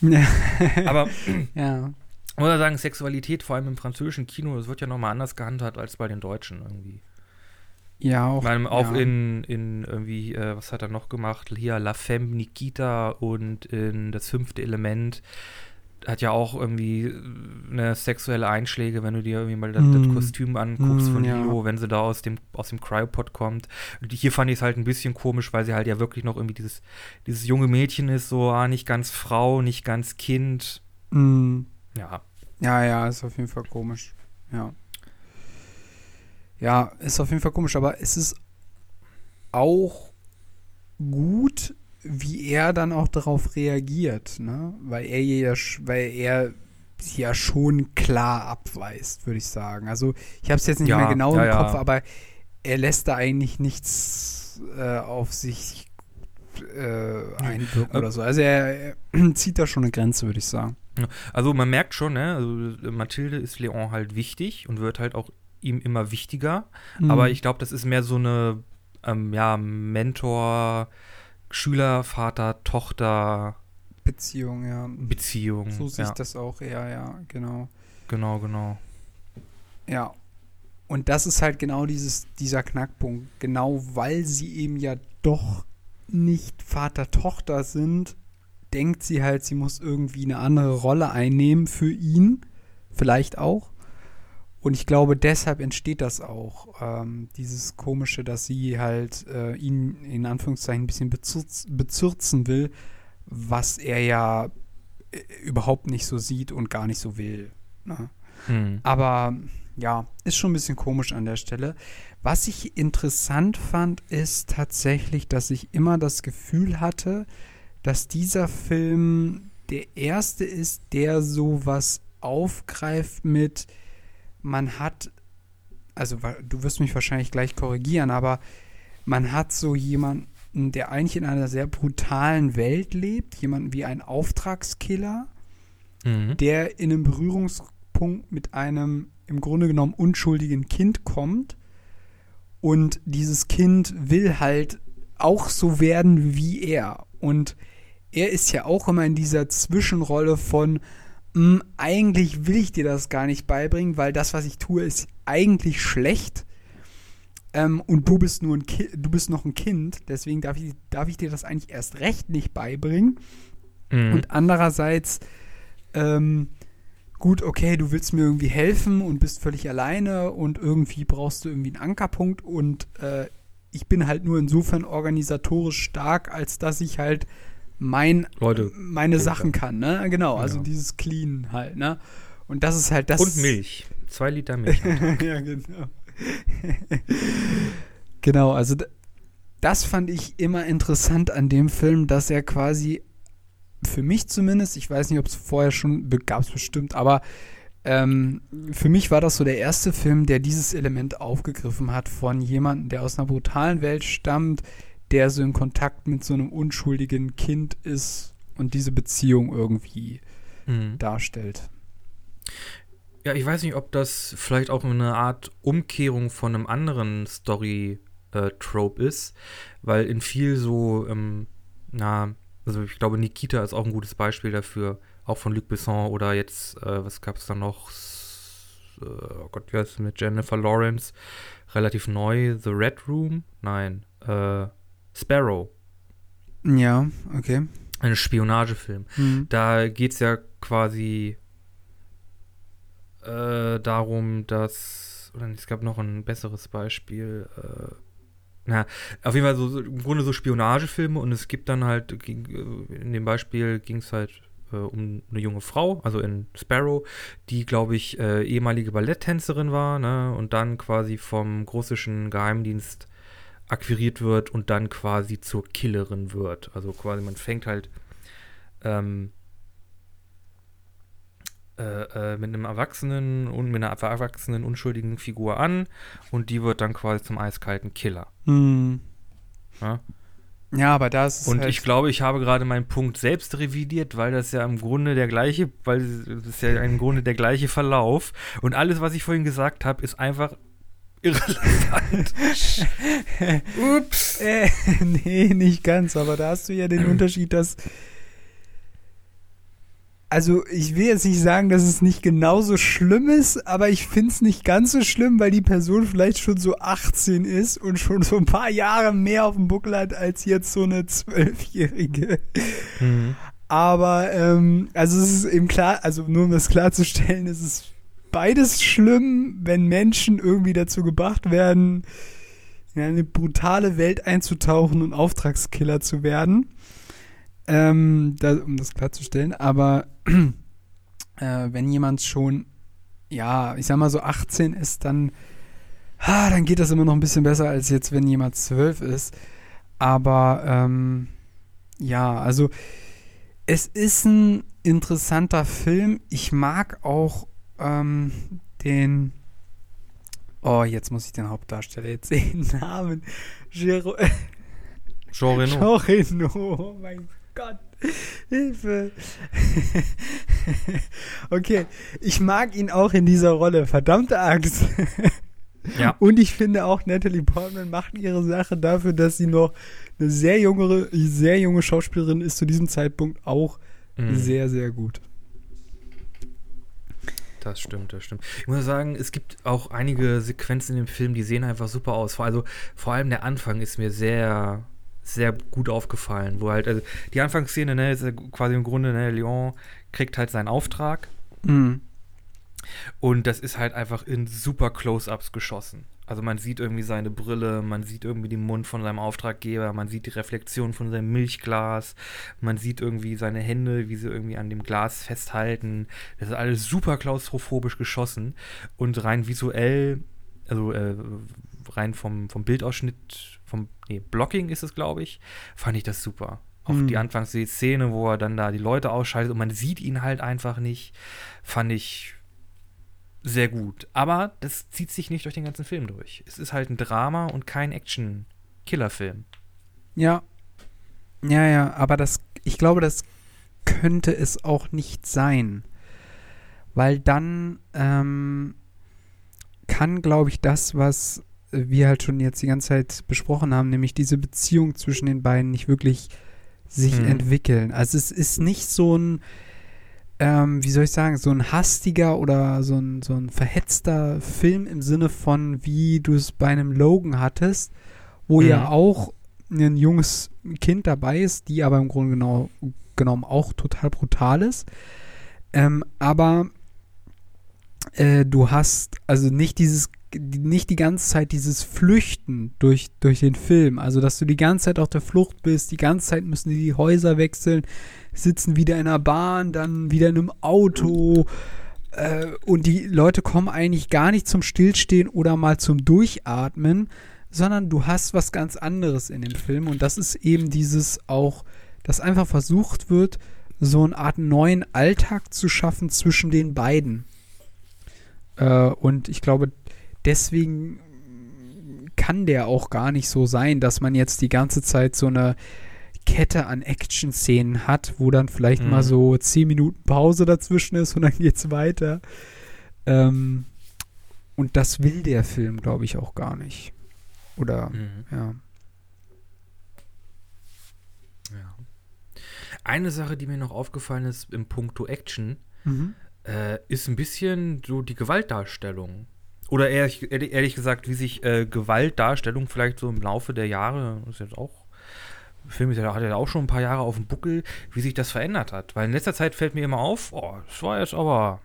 Ja. Aber ja. ich muss ja sagen, Sexualität, vor allem im französischen Kino, das wird ja nochmal anders gehandhabt als bei den Deutschen irgendwie. Ja, auch. Meine, auch ja. in, in irgendwie, äh, was hat er noch gemacht? Hier, La Femme Nikita und in Das fünfte Element hat ja auch irgendwie äh, eine sexuelle Einschläge, wenn du dir irgendwie mal das, Mm. das Kostüm anguckst Mm, von ja. Lilo, wenn sie da aus dem, aus dem Cryopod kommt. Und hier fand ich es halt ein bisschen komisch, weil sie halt ja wirklich noch irgendwie dieses, dieses junge Mädchen ist, so, ah, nicht ganz Frau, nicht ganz Kind. Mm. Ja. Ja, ja, ist auf jeden Fall komisch. Ja. Ja, ist auf jeden Fall komisch, aber es ist auch gut, wie er dann auch darauf reagiert, ne? Weil er ja, weil er ja schon klar abweist, würde ich sagen. Also ich habe es jetzt nicht Ja, mehr genau im ja, ja. Kopf, aber er lässt da eigentlich nichts äh, auf sich äh, einwirken Äh, oder so. Also er, er zieht da schon eine Grenze, würde ich sagen. Also man merkt schon, ne, also Mathilde ist Leon halt wichtig und wird halt auch ihm immer wichtiger. Aber Mhm. ich glaube, das ist mehr so eine ähm, ja, Mentor, Schüler, Vater, Tochter Beziehung, ja. Beziehung. So sehe ja, ich das auch eher, ja, genau. Genau, genau. Ja. Und das ist halt genau dieses, dieser Knackpunkt. Genau weil sie eben ja doch nicht Vater-Tochter sind, denkt sie halt, sie muss irgendwie eine andere Rolle einnehmen für ihn. Vielleicht auch. Und ich glaube, deshalb entsteht das auch, ähm, dieses Komische, dass sie halt äh, ihn in Anführungszeichen ein bisschen bezürz, bezürzen will, was er ja äh, überhaupt nicht so sieht und gar nicht so will. Ne? Hm. Aber ja, ist schon ein bisschen komisch an der Stelle. Was ich interessant fand, ist tatsächlich, dass ich immer das Gefühl hatte, dass dieser Film der erste ist, der sowas aufgreift mit, man hat, also du wirst mich wahrscheinlich gleich korrigieren, aber man hat so jemanden, der eigentlich in einer sehr brutalen Welt lebt, jemanden wie ein Auftragskiller, Mhm. der in einem Berührungspunkt mit einem im Grunde genommen unschuldigen Kind kommt und dieses Kind will halt auch so werden wie er und er ist ja auch immer in dieser Zwischenrolle von "Mm, eigentlich will ich dir das gar nicht beibringen, weil das, was ich tue, ist eigentlich schlecht. Ähm, und du bist nur ein Ki du bist noch ein Kind, deswegen darf ich, darf ich dir das eigentlich erst recht nicht beibringen. Mhm. Und andererseits, ähm, gut, okay, du willst mir irgendwie helfen und bist völlig alleine und irgendwie brauchst du irgendwie einen Ankerpunkt und äh, ich bin halt nur insofern organisatorisch stark, als dass ich halt mein, Leute, meine. Sachen kann, ne? Genau, also Ja. dieses Clean halt, ne? Und das ist halt das. und Milch. Zwei Liter Milch. ja, genau. genau, also das fand ich immer interessant an dem Film, dass er quasi, für mich zumindest, ich weiß nicht, ob es vorher schon, gab es bestimmt, aber ähm, für mich war das so der erste Film, der dieses Element aufgegriffen hat von jemandem, der aus einer brutalen Welt stammt, der so in Kontakt mit so einem unschuldigen Kind ist und diese Beziehung irgendwie mhm. darstellt. Ja, ich weiß nicht, ob das vielleicht auch eine Art Umkehrung von einem anderen Story-Trope ist, weil in viel so, ähm, na, also ich glaube, Nikita ist auch ein gutes Beispiel dafür, auch von Luc Besson oder jetzt, äh, was gab es da noch? Äh, oh Gott, wie heißt es mit Jennifer Lawrence? Relativ neu, The Red Room? Nein, äh, Sparrow, Ja, okay. ein Spionagefilm. Mhm. Da geht es ja quasi äh, darum, dass. Oder es gab noch ein besseres Beispiel. Äh, na, auf jeden Fall so, im Grunde so Spionagefilme und es gibt dann halt, äh, in dem Beispiel ging es halt äh, um eine junge Frau, also in Sparrow, die, glaube ich, äh, ehemalige Balletttänzerin war, ne, und dann quasi vom russischen Geheimdienst akquiriert wird und dann quasi zur Killerin wird. Also quasi, man fängt halt ähm, äh, äh, mit einem Erwachsenen und mit einer erwachsenen, unschuldigen Figur an und die wird dann quasi zum eiskalten Killer. Mhm. Ja? Ja, aber da ist Und halt, ich glaube, ich habe gerade meinen Punkt selbst revidiert, weil das ja im Grunde der gleiche, weil das ist ja im Grunde der gleiche Verlauf. Und alles, was ich vorhin gesagt habe, ist einfach irrelevant. Ups. Äh, nee, nicht ganz, aber da hast du ja den Unterschied, dass. Also, ich will jetzt nicht sagen, dass es nicht genauso schlimm ist, aber ich finde es nicht ganz so schlimm, weil die Person vielleicht schon so 18 ist und schon so ein paar Jahre mehr auf dem Buckel hat als jetzt so eine Zwölfjährige. Mhm. Aber, ähm, also es ist eben klar, also nur um das klarzustellen, es ist beides schlimm, wenn Menschen irgendwie dazu gebracht werden, in eine brutale Welt einzutauchen und Auftragskiller zu werden. Ähm, da, um das klarzustellen. Aber äh, wenn jemand schon, ja, ich sag mal so 18 ist, dann, ah, dann geht das immer noch ein bisschen besser, als jetzt, wenn jemand 12 ist. Aber ähm, ja, also es ist ein interessanter Film. Ich mag auch ähm, den. Oh, jetzt muss ich den Hauptdarsteller jetzt den Namen. Gero Jean Reno. Jean Reno. Oh mein Gott. Hilfe. okay, ich mag ihn auch in dieser Rolle. Verdammte Axt. Ja. Und ich finde auch, Natalie Portman macht ihre Sache dafür, dass sie noch eine sehr jüngere, sehr junge Schauspielerin ist, zu diesem Zeitpunkt auch Mhm. sehr, sehr gut. Das stimmt, das stimmt. Ich muss sagen, es gibt auch einige Sequenzen in dem Film, die sehen einfach super aus. Also vor allem der Anfang ist mir sehr, sehr gut aufgefallen, wo halt, also die Anfangsszene, ne, ist ja quasi im Grunde, ne, Leon kriegt halt seinen Auftrag Mhm. Und das ist halt einfach in super Close-Ups geschossen. Also man sieht irgendwie seine Brille, man sieht irgendwie den Mund von seinem Auftraggeber, man sieht die Reflexion von seinem Milchglas, man sieht irgendwie seine Hände, wie sie irgendwie an dem Glas festhalten. Das ist alles super klaustrophobisch geschossen und rein visuell, also äh, rein vom, vom Bildausschnitt, vom nee, Blocking ist es, glaube ich, fand ich das super. Auch Hm. die Anfangsszene, wo er dann da die Leute ausschaltet und man sieht ihn halt einfach nicht, fand ich sehr gut. Aber das zieht sich nicht durch den ganzen Film durch. Es ist halt ein Drama und kein Action-Killer-Film. Ja. Ja, ja, aber das, ich glaube, das könnte es auch nicht sein. Weil dann ähm, kann, glaube ich, das, was wir halt schon jetzt die ganze Zeit besprochen haben, nämlich diese Beziehung zwischen den beiden nicht wirklich sich Mhm. entwickeln. Also es ist nicht so ein, ähm, wie soll ich sagen, so ein hastiger oder so ein, so ein verhetzter Film im Sinne von, wie du es bei einem Logan hattest, wo Mhm. ja auch ein junges Kind dabei ist, die aber im Grunde genau, genommen auch total brutal ist. Ähm, aber äh, du hast also nicht dieses nicht die ganze Zeit dieses Flüchten durch, durch den Film. Also, dass du die ganze Zeit auf der Flucht bist, die ganze Zeit müssen die Häuser wechseln, sitzen wieder in einer Bahn, dann wieder in einem Auto. Äh, und die Leute kommen eigentlich gar nicht zum Stillstehen oder mal zum Durchatmen, sondern du hast was ganz anderes in dem Film. Und das ist eben dieses auch, dass einfach versucht wird, so eine Art neuen Alltag zu schaffen zwischen den beiden. Äh, und ich glaube, deswegen kann der auch gar nicht so sein, dass man jetzt die ganze Zeit so eine Kette an Action-Szenen hat, wo dann vielleicht Mhm. mal so 10 Minuten Pause dazwischen ist und dann geht's weiter. Ähm, und das will der Film, glaube ich, auch gar nicht. Oder, Mhm. ja. Ja. Eine Sache, die mir noch aufgefallen ist im Punkto Action, Mhm. äh, ist ein bisschen so die Gewaltdarstellung. Oder ehrlich, ehrlich gesagt, wie sich äh, Gewaltdarstellung vielleicht so im Laufe der Jahre, das ist jetzt auch, der Film ist ja, hat ja auch schon ein paar Jahre auf dem Buckel, wie sich das verändert hat. Weil in letzter Zeit fällt mir immer auf, oh, das war jetzt aber,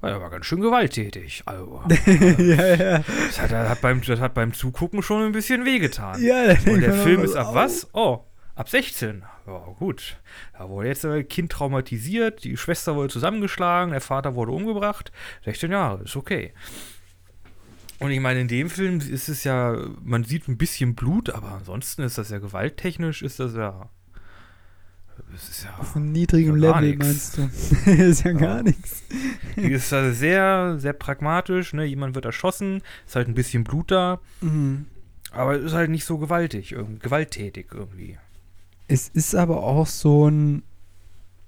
war ja aber ganz schön gewalttätig. Also, ja, ja. das hat, das hat, beim, das hat beim Zugucken schon ein bisschen wehgetan. Ja, Und der Film ist ab was? Oh, ab 16. Ja, gut. Da wurde jetzt ein Kind traumatisiert, die Schwester wurde zusammengeschlagen, der Vater wurde umgebracht. 16 Jahre, ist okay. Und ich meine, in dem Film ist es ja, man sieht ein bisschen Blut, aber ansonsten ist das ja gewalttechnisch, ist das ja. Es ist ja. Auf einem niedrigen Ja, Level, nix. meinst du? ist ja, Ja. gar nichts. ist also sehr, sehr pragmatisch, ne? Jemand wird erschossen, ist halt ein bisschen Blut da, Mhm. aber es ist halt nicht so gewaltig, gewalttätig irgendwie. Es ist aber auch so ein,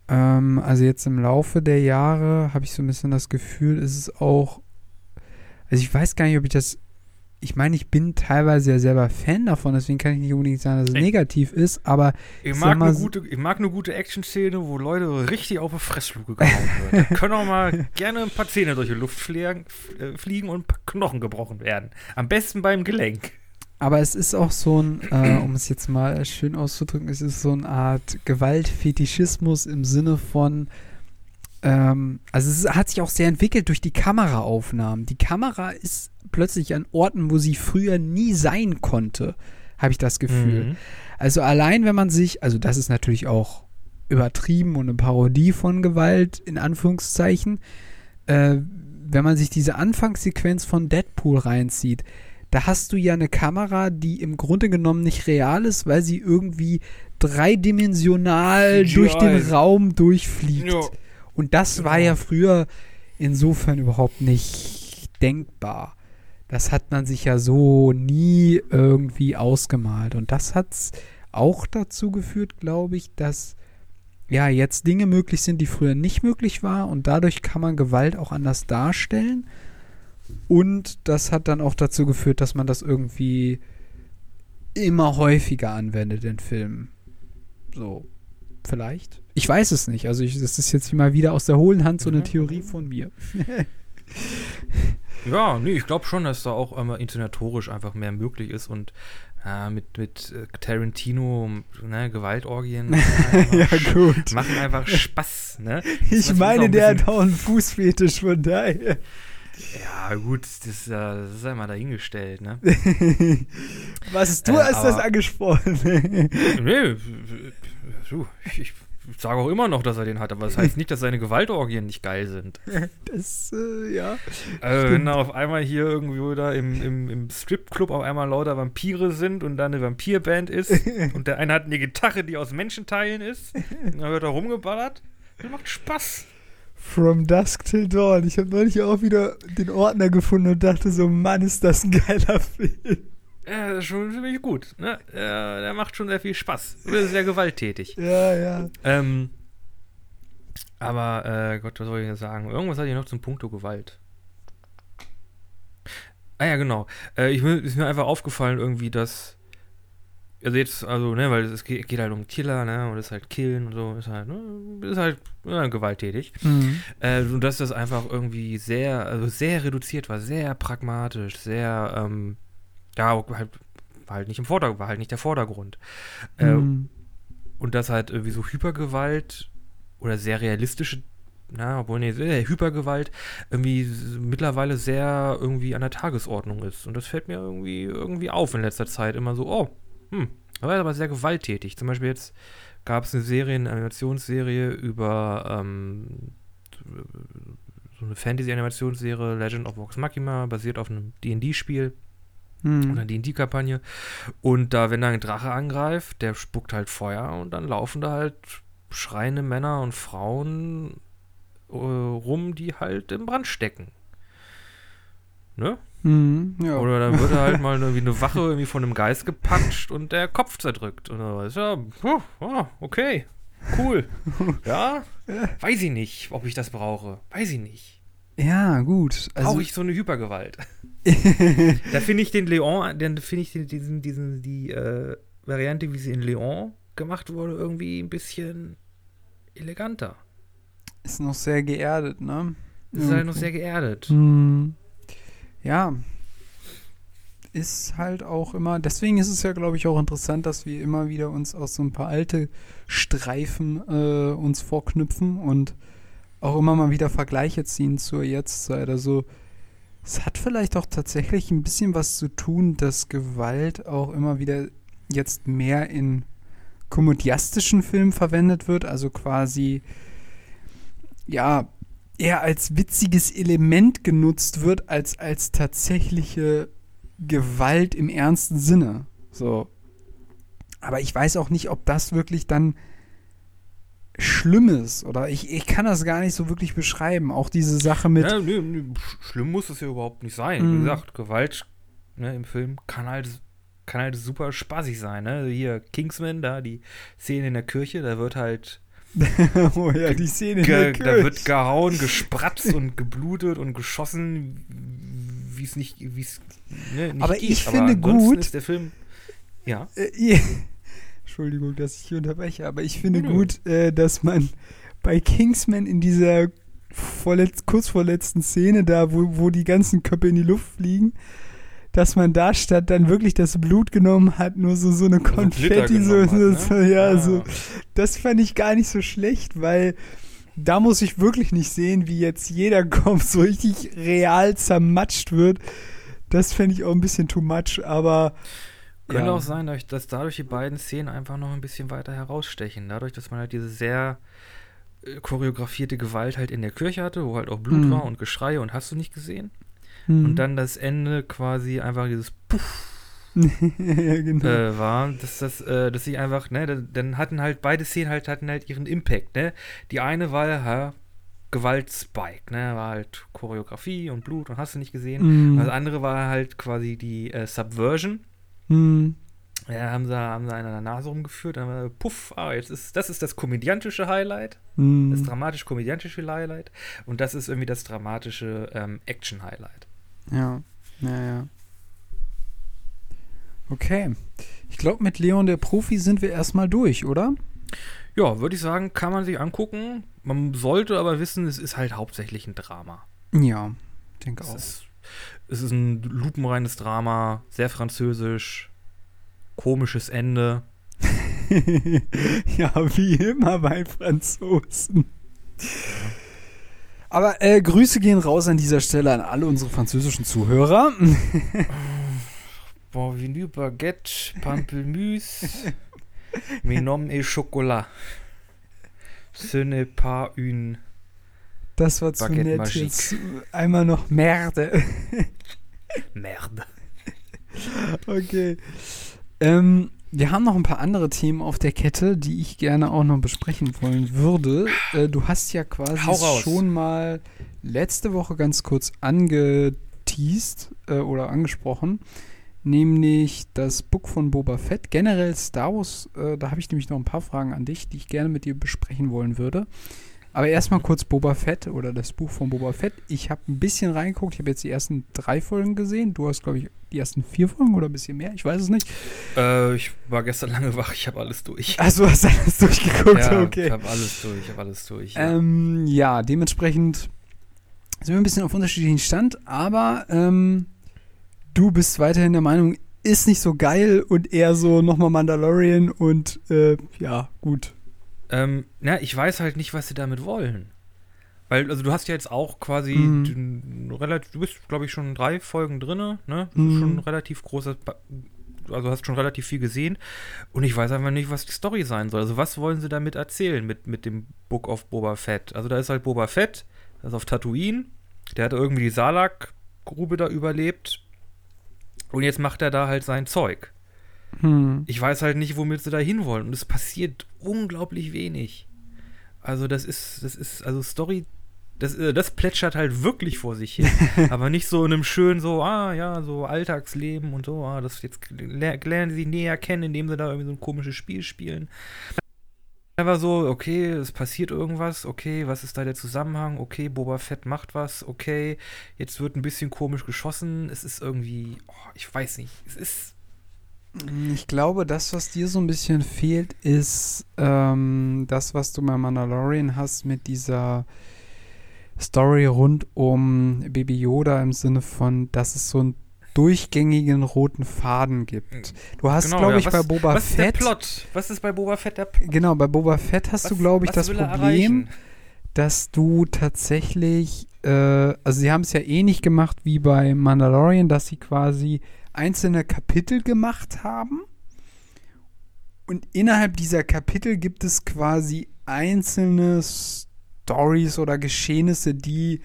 ähm, also jetzt im Laufe der Jahre habe ich so ein bisschen das Gefühl, es ist auch, also ich weiß gar nicht, ob ich das, ich meine, ich bin teilweise ja selber Fan davon, deswegen kann ich nicht unbedingt sagen, dass es Ey. negativ ist, aber Ich Sag mag, mal eine gute, ich mag eine gute Action-Szene, wo Leute richtig auf die Fressluke gehauen werden. Können auch mal gerne ein paar Zähne durch die Luft fliegen, fliegen und ein paar Knochen gebrochen werden. Am besten beim Gelenk. Aber es ist auch so ein, äh, um es jetzt mal schön auszudrücken, es ist so eine Art Gewaltfetischismus im Sinne von, ähm, also es hat sich auch sehr entwickelt durch die Kameraaufnahmen. Die Kamera ist plötzlich an Orten, wo sie früher nie sein konnte, habe ich das Gefühl. Mhm. Also allein, wenn man sich, also das ist natürlich auch übertrieben und eine Parodie von Gewalt, in Anführungszeichen, äh, wenn man sich diese Anfangssequenz von Deadpool reinzieht, da hast du ja eine Kamera, die im Grunde genommen nicht real ist, weil sie irgendwie dreidimensional CGI. durch den Raum durchfliegt. Ja. Und das war Genau. ja früher insofern überhaupt nicht denkbar. Das hat man sich ja so nie irgendwie ausgemalt. Und das hat auch dazu geführt, glaube ich, dass ja jetzt Dinge möglich sind, die früher nicht möglich waren. Und dadurch kann man Gewalt auch anders darstellen. Und das hat dann auch dazu geführt, dass man das irgendwie immer häufiger anwendet in Filmen. So, vielleicht. Ich weiß es nicht. Also, ich, das ist jetzt mal wieder aus der hohlen Hand so eine Mhm. Theorie von mir. Ja, nee, ich glaube schon, dass da auch einmal inszenatorisch einfach mehr möglich ist und Ja, mit, mit äh, Tarantino, ne, Gewaltorgien. ja, gut. Machen einfach Spaß, ne? Ich meine, ein der hat auch einen Fußfetisch, von daher. Ja, gut, das, ist, das ist einmal dahingestellt, ne? Was, du Äh, hast das angesprochen. nee, du, ich, sage auch immer noch, dass er den hat, aber das heißt nicht, dass seine Gewaltorgien nicht geil sind. das, äh, ja. Also, wenn da auf einmal hier irgendwo da im, im, im Stripclub auf einmal lauter Vampire sind und da eine Vampirband ist und der eine hat eine Gitarre, die aus Menschenteilen ist, und dann wird da rumgeballert, das macht Spaß. From Dusk Till Dawn. Ich habe neulich auch wieder den Ordner gefunden und dachte so, Mann, ist das ein geiler Film. Ja, das ist schon ziemlich gut. Ne? Ja, der macht schon sehr viel Spaß. Ist sehr gewalttätig. Ja, ja. Ähm, aber, äh, Gott, was soll ich denn sagen? Irgendwas hatte ich noch zum Punkto Gewalt. Ah ja, genau. Äh, ich, ist mir einfach aufgefallen irgendwie, dass also jetzt, also, ne, weil es geht, geht halt um Killer, ne, und ist halt Killen und so, ist halt, ne, ist halt ja, gewalttätig. Mhm. Äh, und dass das einfach irgendwie sehr, also sehr reduziert war, sehr pragmatisch, sehr, ähm, ja, halt, war halt nicht im Vordergrund, war halt nicht der Vordergrund. Äh, Mhm. und das halt irgendwie so Hypergewalt oder sehr realistische, na, obwohl, nee, Hypergewalt irgendwie mittlerweile sehr irgendwie an der Tagesordnung ist. Und das fällt mir irgendwie, irgendwie auf in letzter Zeit immer so, oh, hm, er war aber sehr gewalttätig. Zum Beispiel jetzt gab es eine Serie, eine Animationsserie über ähm, so eine Fantasy-Animationsserie, Legend of Vox Machina, basiert auf einem D&D-Spiel Mhm. oder D&D-Kampagne. Und da, wenn da ein Drache angreift, der spuckt halt Feuer und dann laufen da halt schreiende Männer und Frauen äh, rum, die halt im Brand stecken. Ne? Mhm. Ja. Oder dann wird halt mal irgendwie eine Wache irgendwie von einem Geist gepatscht und der Kopf zerdrückt. Und dann ist ja, huh, ah, okay, cool. Ja, weiß ich nicht, ob ich das brauche. Weiß ich nicht. ja, gut. Also, Brauche ich so eine Hypergewalt? Da finde ich den Leon, dann finde ich den, diesen, diesen, die äh, Variante, wie sie in Leon gemacht wurde, irgendwie ein bisschen eleganter. ist noch sehr geerdet, ne? Ist halt noch sehr geerdet. Mhm. Ja. Ist halt auch immer, deswegen ist es ja, glaube ich, auch interessant, dass wir immer wieder uns aus so ein paar alte Streifen äh, uns vorknüpfen und auch immer mal wieder Vergleiche ziehen zur Jetztzeit. Also es hat vielleicht auch tatsächlich ein bisschen was zu tun, dass Gewalt auch immer wieder jetzt mehr in komödiastischen Filmen verwendet wird, also quasi ja, eher als witziges Element genutzt wird, als als tatsächliche Gewalt im ernsten Sinne. So. Aber ich weiß auch nicht, ob das wirklich dann schlimm ist. Oder ich, ich kann das gar nicht so wirklich beschreiben. Auch diese Sache mit. Ja, nö, sch- schlimm muss es ja überhaupt nicht sein. Mhm. Wie gesagt, Gewalt ne, im Film kann halt, kann halt super spaßig sein. Ne? Hier Kingsman, da die Szene in der Kirche, da wird halt oh ja, die Szene ge, da wird gehauen, gespratzt und geblutet und geschossen, wie es nicht, wie es ne, Aber geht. ich finde gut- ist der Film, ja, Äh. Entschuldigung, dass ich hier unterbreche, aber ich finde Nö. gut, äh, dass man bei Kingsman in dieser vorletz kurz vorletzten Szene da, wo, wo die ganzen Köpfe in die Luft fliegen, dass man da statt dann wirklich das Blut genommen hat, nur so, so eine Konfetti, so, so, hat, ne? so, ja, Ah. so. Das fand ich gar nicht so schlecht, weil da muss ich wirklich nicht sehen, wie jetzt jeder Kopf so richtig real zermatscht wird. Das fände ich auch ein bisschen too much, aber Könnte ja. auch sein, dass, dass dadurch die beiden Szenen einfach noch ein bisschen weiter herausstechen. Dadurch, dass man halt diese sehr äh, choreografierte Gewalt halt in der Kirche hatte, wo halt auch Blut Mhm. war und Geschreie und hast du nicht gesehen. Hm. Und dann das Ende quasi einfach dieses Puff ja, genau. äh, war, dass das, äh, dass ich einfach, ne, dann, hatten halt beide Szenen halt hatten halt ihren Impact, ne. Die eine war ja Gewaltspike, ne, war halt Choreografie und Blut und hast du nicht gesehen. Mm. Das andere war halt quasi die äh, Subversion. Mm. Ja, haben sie, haben sie einen an der Nase rumgeführt, dann war puff, ah, jetzt ist, das ist das komödiantische Highlight, Mm. das dramatisch-komödiantische Highlight und das ist irgendwie das dramatische ähm, Action-Highlight. Ja, ja, ja. Okay. Ich glaube, mit Leon der Profi sind wir erstmal durch, oder? Ja, würde ich sagen, kann man sich angucken. Man sollte aber wissen, es ist halt hauptsächlich ein Drama. Ja, denke auch. ist, es ist ein lupenreines Drama, sehr französisch. komisches Ende. ja, wie immer bei Franzosen. Aber äh, Grüße gehen raus an dieser Stelle an alle unsere französischen Zuhörer. Bienvenue Baguette, Pamplemousse, mes noms et chocolat. Ce n'est pas une Das war zu nett. magique. Jetzt einmal noch Merde. Merde. Okay. Ähm, wir haben noch ein paar andere Themen auf der Kette, die ich gerne auch noch besprechen wollen würde. Äh, du hast ja quasi schon mal letzte Woche ganz kurz angeteased äh, oder angesprochen, nämlich das Book von Boba Fett. Generell Star Wars, äh, da habe ich nämlich noch ein paar Fragen an dich, die ich gerne mit dir besprechen wollen würde. Aber erstmal kurz Boba Fett oder das Buch von Boba Fett. Ich habe ein bisschen reingeguckt. Ich habe jetzt die ersten drei Folgen gesehen. Du hast, glaube ich, die ersten vier Folgen oder ein bisschen mehr. Ich weiß es nicht. Äh, ich war gestern lange wach, ich habe alles durch. Also hast du alles durchgeguckt. ja, Ich okay. habe alles durch, ich habe alles durch. Ja. Ähm, ja, dementsprechend sind wir ein bisschen auf unterschiedlichen Stand. Aber ähm, du bist weiterhin der Meinung, ist nicht so geil und eher so nochmal Mandalorian und äh, ja, gut. Ähm, na, ich weiß halt nicht, was sie damit wollen. Weil, also du hast ja jetzt auch quasi Mhm. relativ, du bist, glaube ich, schon drei Folgen drinne, ne? Mhm. Schon relativ großes, Ba- also hast schon relativ viel gesehen. Und ich weiß einfach nicht, was die Story sein soll. Also was wollen sie damit erzählen mit, mit dem Book of Boba Fett? Also da ist halt Boba Fett, das ist auf Tatooine, der hat irgendwie die Salak-Grube da überlebt. Und jetzt macht er da halt sein Zeug. Hm. Ich weiß halt nicht, womit sie da hinwollen. Und es passiert unglaublich wenig. Also, das ist, das ist, also Story, das, äh, das plätschert halt wirklich vor sich hin. aber nicht so in einem schönen, so, ah, ja, so Alltagsleben und so, ah, das jetzt ler- lernen sie näher kennen, indem sie da irgendwie so ein komisches Spiel spielen. Aber so, okay, es passiert irgendwas, okay, was ist da der Zusammenhang? Okay, Boba Fett macht was, okay, jetzt wird ein bisschen komisch geschossen. Es ist irgendwie, oh, ich weiß nicht, es ist Ich glaube, das, was dir so ein bisschen fehlt, ist ähm, das, was du bei Mandalorian hast mit dieser Story rund um Baby Yoda im Sinne von, dass es so einen durchgängigen roten Faden gibt. Du hast, Genau, glaube ja, ich, was- bei Boba was ist der Fett. Plot? Was ist bei Boba Fett der Plot? Genau, bei Boba Fett hast du, glaube ich, was das Problem, erreichen? dass du tatsächlich, äh, also sie haben es ja ähnlich gemacht wie bei Mandalorian, dass sie quasi einzelne Kapitel gemacht haben. Und innerhalb dieser Kapitel gibt es quasi einzelne Stories oder Geschehnisse, die,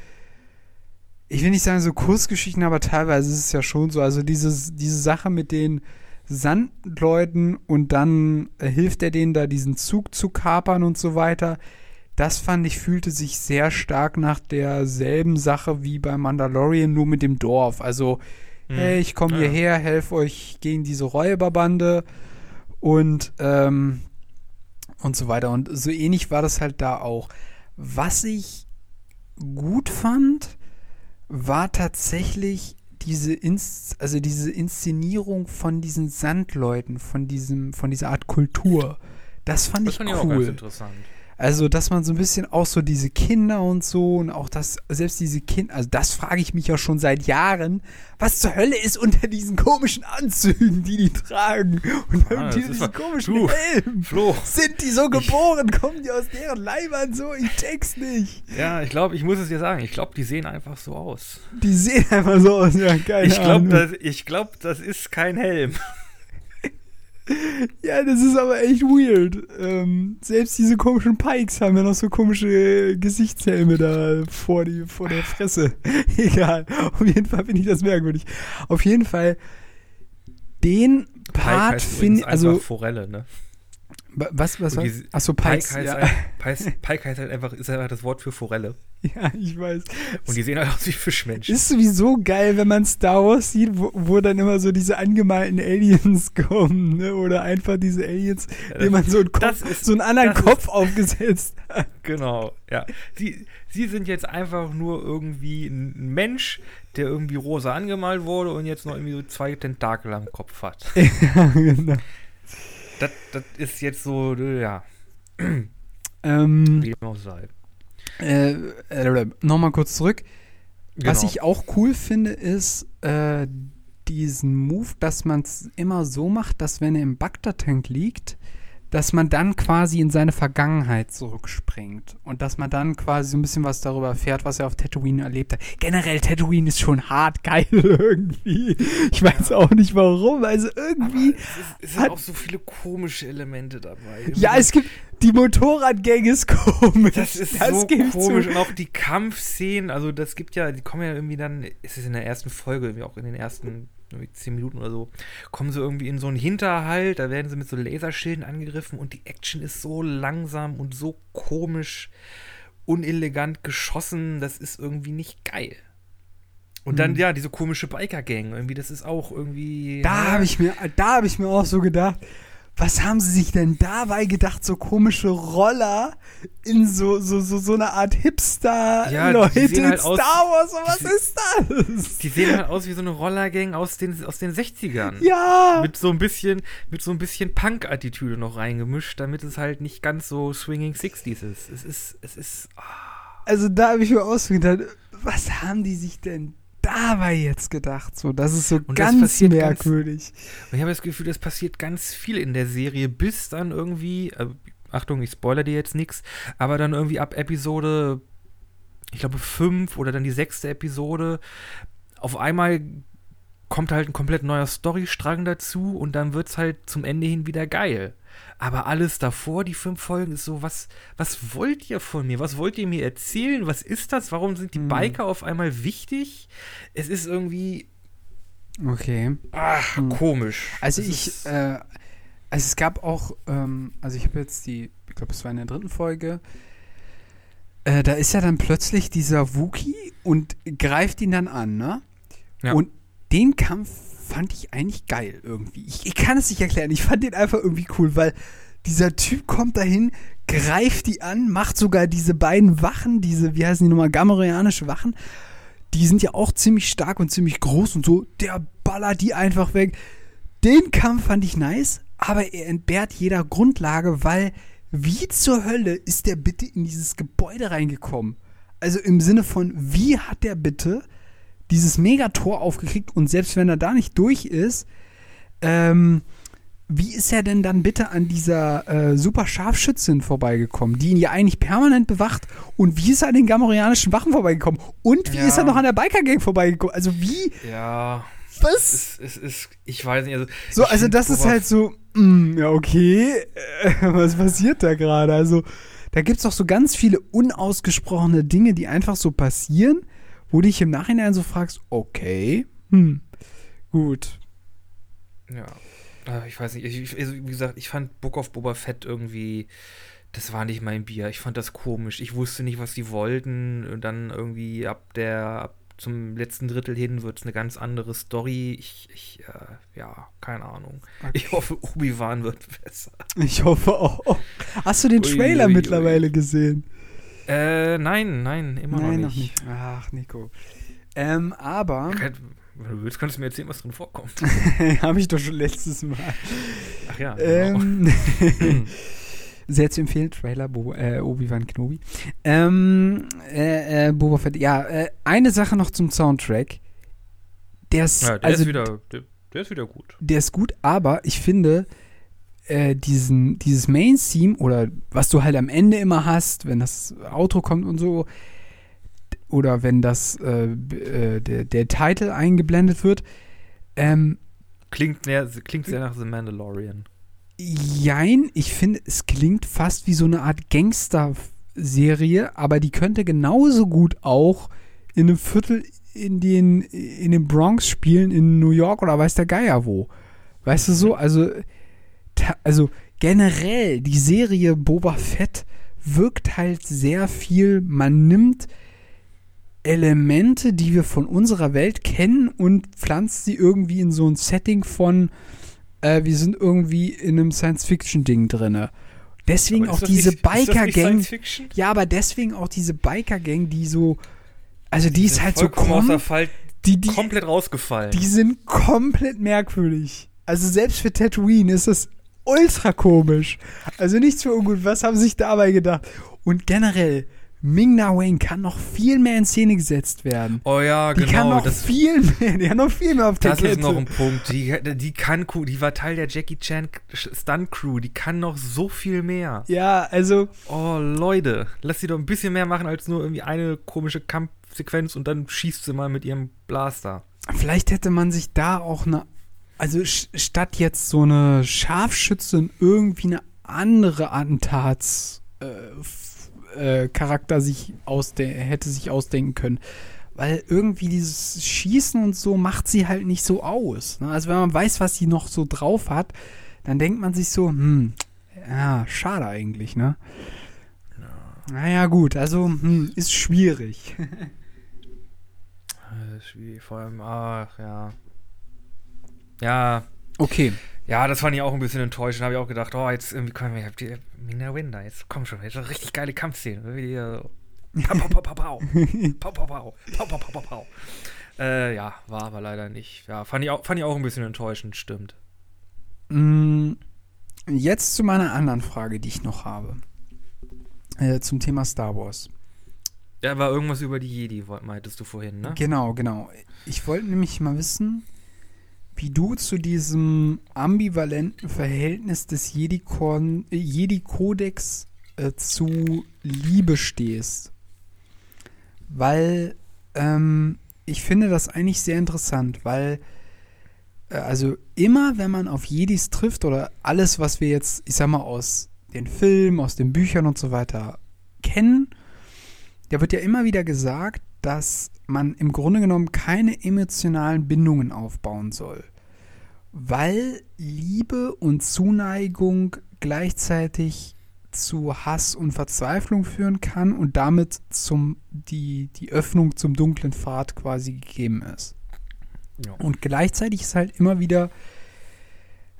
ich will nicht sagen so Kurzgeschichten, aber teilweise ist es ja schon so. Also dieses, diese Sache mit den Sandleuten und dann äh, hilft er denen da diesen Zug zu kapern und so weiter. Das fand ich, fühlte sich sehr stark nach derselben Sache wie bei Mandalorian, nur mit dem Dorf. Also, Hm. hey, ich komme Ja. hierher, helfe euch gegen diese Räuberbande und, ähm, und so weiter. Und so ähnlich war das halt da auch. Was ich gut fand, war tatsächlich diese Ins also diese Inszenierung von diesen Sandleuten, von diesem, von dieser Art Kultur. Das fand Das ich fand ich auch ganz cool. interessant. Also, dass man so ein bisschen auch so diese Kinder und so und auch das, selbst diese Kinder, also das frage ich mich ja schon seit Jahren, was zur Hölle ist unter diesen komischen Anzügen, die die tragen und Ah, diesen was- komischen du, Helm. Flo, Sind die so geboren? Kommen die aus deren Leibern so? Ich check's nicht. ja, ich glaube, ich muss es dir sagen, ich glaube, die sehen einfach so aus. Die sehen einfach so aus, ja, keine Ich glaube, das, ich glaub, das ist kein Helm. Ja, das ist aber echt weird. Ähm, selbst diese komischen Pikes haben ja noch so komische Gesichtshelme da vor, die, vor der Fresse. Egal. Auf jeden Fall finde ich das merkwürdig. Auf jeden Fall, den Part finde übrigens also. Forelle, ne? Wa- Was, was, was? Achso, Pike heißt, Ja. ein, Pike, Pike heißt halt einfach, ist einfach das Wort für Forelle. ja, ich weiß. Und die sehen halt aus wie Fischmenschen. Ist sowieso geil, wenn man Star Wars sieht, wo, wo dann immer so diese angemalten Aliens kommen, ne? Oder einfach diese Aliens, Ja, denen man so einen, Kopf, ist- so einen anderen das ist- Kopf aufgesetzt hat. Genau, ja. Sie, sie sind jetzt einfach nur irgendwie ein Mensch, der irgendwie rosa angemalt wurde und jetzt noch irgendwie so zwei Tentakel am Kopf hat. ja, genau. Das, das ist jetzt so, ja, Ähm, wie dem auch sei. äh, äh, Nochmal kurz zurück. Was Genau. ich auch cool finde, ist äh, diesen Move, dass man es immer so macht, dass wenn er im Bagdad-Tank liegt, dass man dann quasi in seine Vergangenheit zurückspringt und dass man dann quasi so ein bisschen was darüber erfährt, was er auf Tatooine erlebt hat. Generell, Tatooine ist schon hart geil irgendwie. Ich weiß auch nicht warum, also irgendwie. Es, ist, es sind hat- auch so viele komische Elemente dabei. Ja, es gibt, die Motorradgang ist komisch. Das ist so gebe ich komisch. zu. Und auch die Kampfszenen, also das gibt ja, die kommen ja irgendwie dann, ist es in der ersten Folge, irgendwie auch in den ersten zehn Minuten oder so, kommen sie irgendwie in so einen Hinterhalt, da werden sie mit so Laserschilden angegriffen und die Action ist so langsam und so komisch, unelegant geschossen, das ist irgendwie nicht geil. Und dann, Hm. ja, diese komische Biker-Gang, irgendwie, das ist auch irgendwie. Da habe ich mir, da habe ich mir auch so gedacht, was haben sie sich denn dabei gedacht, so komische Roller in so, so, so, so eine Art Hipster Ja, Leute halt Star Wars, was die- ist das? Die sehen halt aus wie so eine Rollergang aus den, aus den 60ern. ja. mit so ein bisschen, mit so ein bisschen Punk-Attitüde noch reingemischt, damit es halt nicht ganz so Swinging 60s ist. Es ist, es ist, ah, Also da habe ich mir auch so gedacht, was haben die sich denn dabei jetzt gedacht? So, das ist so das ganz ganz- merkwürdig. und ich habe das Gefühl, das passiert ganz viel in der Serie, bis dann irgendwie, äh, Achtung, ich spoiler dir jetzt nichts, aber dann irgendwie ab Episode, ich glaube, fünf oder dann die sechste Episode, auf einmal kommt halt ein komplett neuer Storystrang dazu und dann wird es halt zum Ende hin wieder geil. Aber alles davor, die fünf Folgen, ist so, was, was wollt ihr von mir? Was wollt ihr mir erzählen? Was ist das? Warum sind die Hm. Biker auf einmal wichtig? Es ist irgendwie, Okay. ach, Hm. komisch. Also Es ich, äh, also es gab auch, ähm, also ich habe jetzt die, ich glaube, es war in der dritten Folge, äh, da ist ja dann plötzlich dieser Wookie und greift ihn dann an, ne? Ja. Und den Kampf fand ich eigentlich geil irgendwie. Ich, ich kann es nicht erklären, ich fand den einfach irgendwie cool, weil dieser Typ kommt dahin, greift die an, macht sogar diese beiden Wachen, diese, wie heißen die nochmal, gamorianische Wachen, die sind ja auch ziemlich stark und ziemlich groß und so, der ballert die einfach weg. Den Kampf fand ich nice, aber er entbehrt jeder Grundlage, weil wie zur Hölle ist der bitte in dieses Gebäude reingekommen? Also im Sinne von, wie hat der bitte dieses Megator aufgekriegt und selbst wenn er da nicht durch ist, ähm, wie ist er denn dann bitte an dieser äh, super Scharfschützin vorbeigekommen, die ihn ja eigentlich permanent bewacht? Und wie ist er an den gamorianischen Wachen vorbeigekommen? Und wie Ja. ist er noch an der Biker-Gang vorbeigekommen? Also wie, ja, was? es, es ist, ich weiß nicht, also. So, also das ist halt so, mm, ja, okay, äh, was passiert da gerade? Also, da gibt es doch so ganz viele unausgesprochene Dinge, die einfach so passieren, wo du dich im Nachhinein so fragst, okay, hm, gut. Ja. Äh, Ich weiß nicht, ich, ich, also wie gesagt, ich fand Book of Boba Fett irgendwie, das war nicht mein Bier. Ich fand das komisch. Ich wusste nicht, was sie wollten. Und dann irgendwie ab der, ab zum letzten Drittel hin wird es eine ganz andere Story. Ich, ich, äh, ja, keine Ahnung. Ich hoffe, Obi-Wan wird besser. Ich hoffe auch. Hast du den Ui, Trailer ui, ui. mittlerweile gesehen? Äh, nein, nein, immer Nein, noch nicht. Ach, Nico. Ähm, aber, Wenn du willst, kannst du mir erzählen, was drin vorkommt. habe ich doch schon letztes Mal. Ach ja, genau. Ähm, sehr zu empfehlen, Trailer Bo äh, Obi-Wan Kenobi. Ähm, äh, äh, Boba Fett. Ja, äh, eine Sache noch zum Soundtrack. Der ist, ja, der also, ist wieder, der, der ist wieder gut. der ist gut, aber ich finde, äh, diesen, dieses Main-Theme oder was du halt am Ende immer hast, wenn das Outro kommt und so, oder wenn das äh, äh, der, der Titel eingeblendet wird, ähm, Klingt, sehr, klingt sehr nach The Mandalorian. Jein, ich finde, es klingt fast wie so eine Art Gangster-Serie, aber die könnte genauso gut auch in einem Viertel in den, in den Bronx spielen, in New York oder weiß der Geier wo. Weißt du so? Also, also generell, die Serie Boba Fett wirkt halt sehr viel, man nimmt Elemente, die wir von unserer Welt kennen und pflanzt sie irgendwie in so ein Setting von äh, wir sind irgendwie in einem Science-Fiction-Ding drinne. Deswegen auch diese Biker-Gang. Ja, aber deswegen auch diese Biker-Gang, die so. Also die ist halt so kom die, die, komplett rausgefallen. die sind komplett merkwürdig. Also selbst für Tatooine ist das ultra komisch. Also nichts für ungut. Was haben sie sich dabei gedacht? Und generell, Ming-Na Wen kann noch viel mehr in Szene gesetzt werden. Oh ja, Die genau. kann noch das viel mehr, die hat noch viel mehr auf der das Kette. ist noch ein Punkt. Die, die kann, die war Teil der Jackie Chan Stunt Crew. Die kann noch so viel mehr. ja, also Oh, Leute, lass sie doch ein bisschen mehr machen als nur irgendwie eine komische Kampfsequenz und dann schießt sie mal mit ihrem Blaster. vielleicht hätte man sich da auch eine, also statt jetzt so eine Scharfschützin irgendwie eine andere Attentats äh, äh, Charakter sich ausde hätte sich ausdenken können. Weil irgendwie dieses Schießen und so macht sie halt nicht so aus. Ne? Also wenn man weiß, was sie noch so drauf hat, dann denkt man sich so, hm, ja, schade eigentlich, ne? Naja, gut, also hm, ist schwierig. Ist schwierig, vor allem, ach ja. Ja, Okay. ja, das fand ich auch ein bisschen enttäuschend. Habe ich auch gedacht, oh, jetzt irgendwie kommen wir, ihr Mina Win da, jetzt komm schon, jetzt richtig geile Kampfszene. Irgendwie hier so, Pau, pau, pau, pau, pau. Pau, pau, pau. Pau, pau, pau, pau, pau. Äh, ja, war aber leider nicht. Ja, fand ich auch, fand ich auch ein bisschen enttäuschend, stimmt. Mm, Jetzt zu meiner anderen Frage, die ich noch habe. Äh, zum Thema Star Wars. Ja, war irgendwas über die Jedi, meintest du vorhin, ne? Genau, genau. Ich wollte nämlich mal wissen, wie du zu diesem ambivalenten Verhältnis des äh, Jedi-Kodex äh, zu Liebe stehst. Weil ähm, ich finde das eigentlich sehr interessant, weil äh, also immer, wenn man auf Jedis trifft oder alles, was wir jetzt, ich sag mal, aus den Filmen, aus den Büchern und so weiter kennen, da wird ja immer wieder gesagt, dass man im Grunde genommen keine emotionalen Bindungen aufbauen soll. Weil Liebe und Zuneigung gleichzeitig zu Hass und Verzweiflung führen kann und damit zum, die, die Öffnung zum dunklen Pfad quasi gegeben ist. Ja. Und gleichzeitig ist halt immer wieder,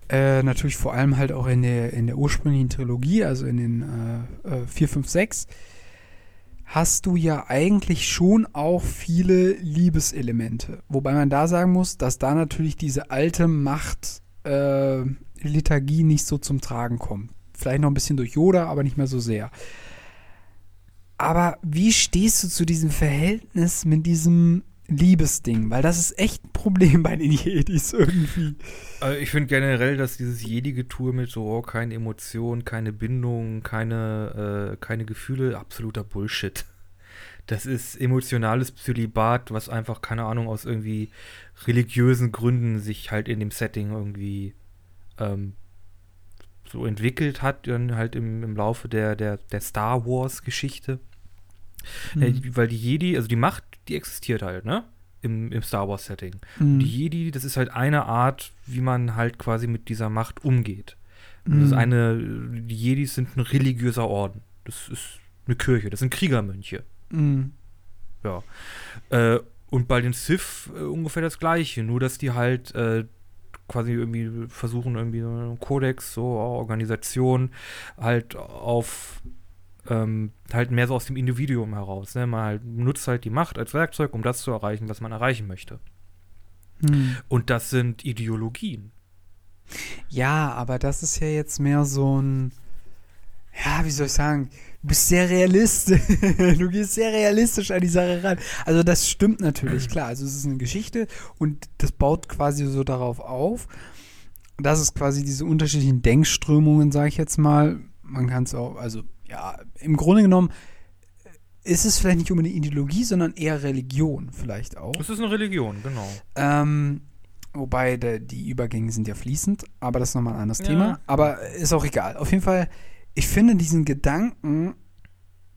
äh, natürlich vor allem halt auch in der, in der ursprünglichen Trilogie, also in den äh, äh, 4, 5, 6, hast du ja eigentlich schon auch viele Liebeselemente. Wobei man da sagen muss, dass da natürlich diese alte Macht-Liturgie nicht so zum Tragen kommt. Vielleicht noch ein bisschen durch Yoda, aber nicht mehr so sehr. Aber wie stehst du zu diesem Verhältnis mit diesem Liebesding? Weil das ist echt ein Problem bei den Jedis irgendwie. Also ich finde generell, dass dieses Jedi-Getue mit so, oh, keine Emotionen, keine Bindung, keine, äh, keine Gefühle, absoluter Bullshit. Das ist emotionales Zölibat, was einfach, keine Ahnung, aus irgendwie religiösen Gründen sich halt in dem Setting irgendwie ähm, so entwickelt hat, dann halt im, im Laufe der, der, der Star Wars-Geschichte. Mhm. Äh, weil die Jedi, also die Macht, die existiert halt, ne? Im, im Star Wars-Setting. Mhm. Die Jedi, das ist halt eine Art, wie man halt quasi mit dieser Macht umgeht. Das ist Mhm. eine, die Jedis sind ein religiöser Orden. Das ist eine Kirche, das sind Kriegermönche. Mhm. Ja. Äh, und bei den Sith äh, ungefähr das gleiche, nur dass die halt äh, quasi irgendwie versuchen, irgendwie so einen Kodex, so Organisation, halt auf ähm, halt mehr so aus dem Individuum heraus. Ne? Man halt nutzt halt die Macht als Werkzeug, um das zu erreichen, was man erreichen möchte. Mhm. Und das sind Ideologien. Ja, aber das ist ja jetzt mehr so ein. Ja, wie soll ich sagen? Du bist sehr realistisch. du gehst sehr realistisch an die Sache ran. Also, das stimmt natürlich, klar. Also, es ist eine Geschichte und das baut quasi so darauf auf. Das ist quasi diese unterschiedlichen Denkströmungen, sage ich jetzt mal. Man kann es auch, also, ja, im Grunde genommen ist es vielleicht nicht unbedingt Ideologie, sondern eher Religion, vielleicht auch. Das ist eine Religion, genau. Ähm, wobei der, die Übergänge sind ja fließend, aber das ist nochmal ein anderes Ja. Thema. Aber ist auch egal. Auf jeden Fall, ich finde diesen Gedanken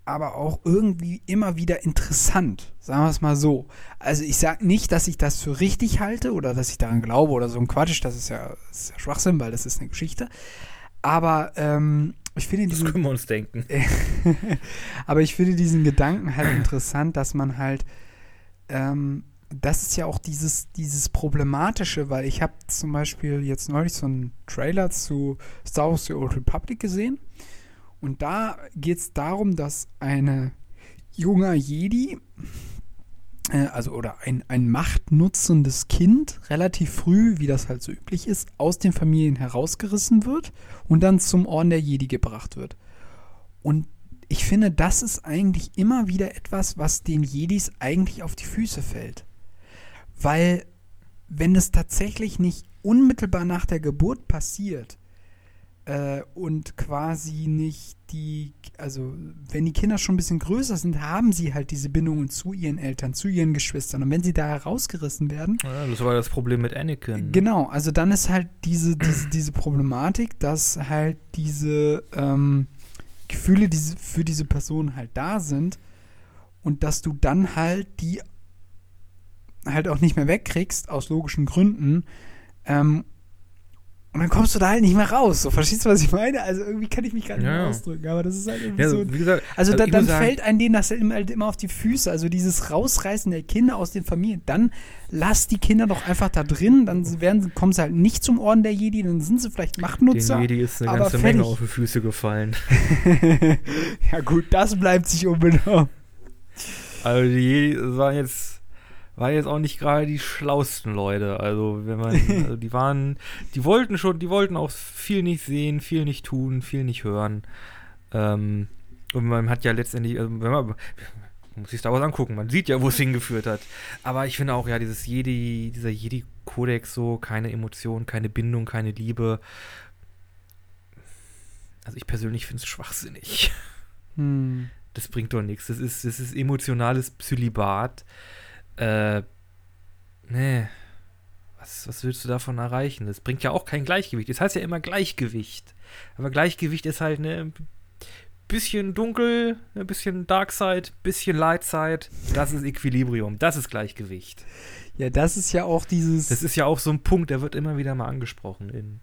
aber auch irgendwie immer wieder interessant. Sagen wir es mal so. Also ich sage nicht, dass ich das für richtig halte oder dass ich daran glaube oder so ein Quatsch. Das ist ja, das ist ja Schwachsinn, weil das ist eine Geschichte. Aber ähm, ich finde Das diesen können wir uns denken. aber ich finde diesen Gedanken halt interessant, dass man halt, ähm, das ist ja auch dieses, dieses Problematische, weil ich habe zum Beispiel jetzt neulich so einen Trailer zu Star Wars The Old Republic gesehen und da geht es darum, dass eine junger Jedi, also oder ein, ein machtnutzendes Kind relativ früh, wie das halt so üblich ist, aus den Familien herausgerissen wird und dann zum Orden der Jedi gebracht wird. Und ich finde, das ist eigentlich immer wieder etwas, was den Jedis eigentlich auf die Füße fällt. Weil, wenn es tatsächlich nicht unmittelbar nach der Geburt passiert äh, und quasi nicht die, also wenn die Kinder schon ein bisschen größer sind, haben sie halt diese Bindungen zu ihren Eltern, zu ihren Geschwistern. Und wenn sie da herausgerissen werden. Ja, das war das Problem mit Anakin. Genau, also dann ist halt diese, diese, diese Problematik, dass halt diese ähm, Gefühle diese, für diese Person halt da sind und dass du dann halt die halt auch nicht mehr wegkriegst, aus logischen Gründen. Ähm, und dann kommst du da halt nicht mehr raus. So, verstehst du, was ich meine? Also irgendwie kann ich mich gar nicht Ja, mehr ausdrücken, aber das ist halt irgendwie Ja, so. gesagt, Also, also da, dann sagen- fällt einem denen das halt immer, halt immer auf die Füße. Also dieses Rausreißen der Kinder aus den Familien. Dann lass die Kinder doch einfach da drin. Dann werden, kommen sie halt nicht zum Orden der Jedi. Dann sind sie vielleicht Machtnutzer. Den Jedi ist eine ganze Menge fertig. auf die Füße gefallen. ja gut, das bleibt sich unbenommen. Also die Jedi waren jetzt, waren jetzt auch nicht gerade die schlausten Leute. Also wenn man, also die waren, die wollten schon, die wollten auch viel nicht sehen, viel nicht tun, viel nicht hören. Ähm, und man hat ja letztendlich, also wenn man, man muss sich da was angucken, man sieht ja, wo es hingeführt hat. Aber ich finde auch, ja, dieses Jedi, dieser Jedi-Kodex so, keine Emotion, keine Bindung, keine Liebe. Also ich persönlich finde es schwachsinnig. Hm. Das bringt doch nichts. Das ist, das ist emotionales Psylibat. Äh, nee. Was, was willst du davon erreichen? Das bringt ja auch kein Gleichgewicht. Das heißt ja immer Gleichgewicht. Aber Gleichgewicht ist halt ne bisschen dunkel, ein bisschen Dark Side, bisschen Light Side. Das ist Equilibrium. Das ist Gleichgewicht. Ja, das ist ja auch dieses. Das ist ja auch so ein Punkt, der wird immer wieder mal angesprochen in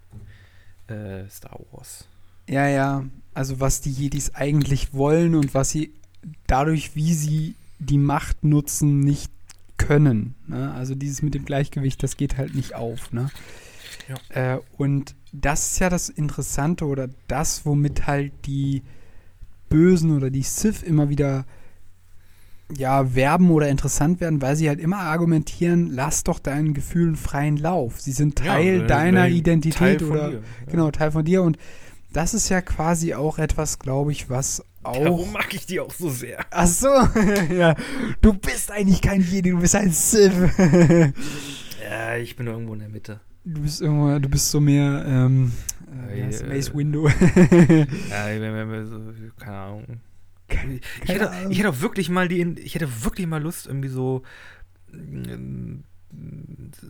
äh, Star Wars. Ja, ja. Also was die Jedis eigentlich wollen und was sie dadurch, wie sie die Macht nutzen, nicht können. Ne? Also dieses mit dem Gleichgewicht, das geht halt nicht auf. Ne? Äh, und das ist ja das Interessante oder das, womit halt die Bösen oder die Sith immer wieder ja, werben oder interessant werden, weil sie halt immer argumentieren, lass doch deinen Gefühlen freien Lauf. Sie sind Teil Ja, deiner Identität Teil oder dir, ja. genau, Teil von dir. Und das ist ja quasi auch etwas, glaube ich, was auch. Darum mag ich die auch so sehr. Ach so, ja. Du bist eigentlich kein Jedi, du bist ein Sith. Ja, ich bin irgendwo in der Mitte. du bist irgendwo, du bist so mehr, ähm, äh, Äh, Mace Window. Ja, wenn, wenn, so, keine Ahnung. Ich keine hätte, Ahnung. ich hätte auch wirklich mal die, ich hätte wirklich mal Lust, irgendwie so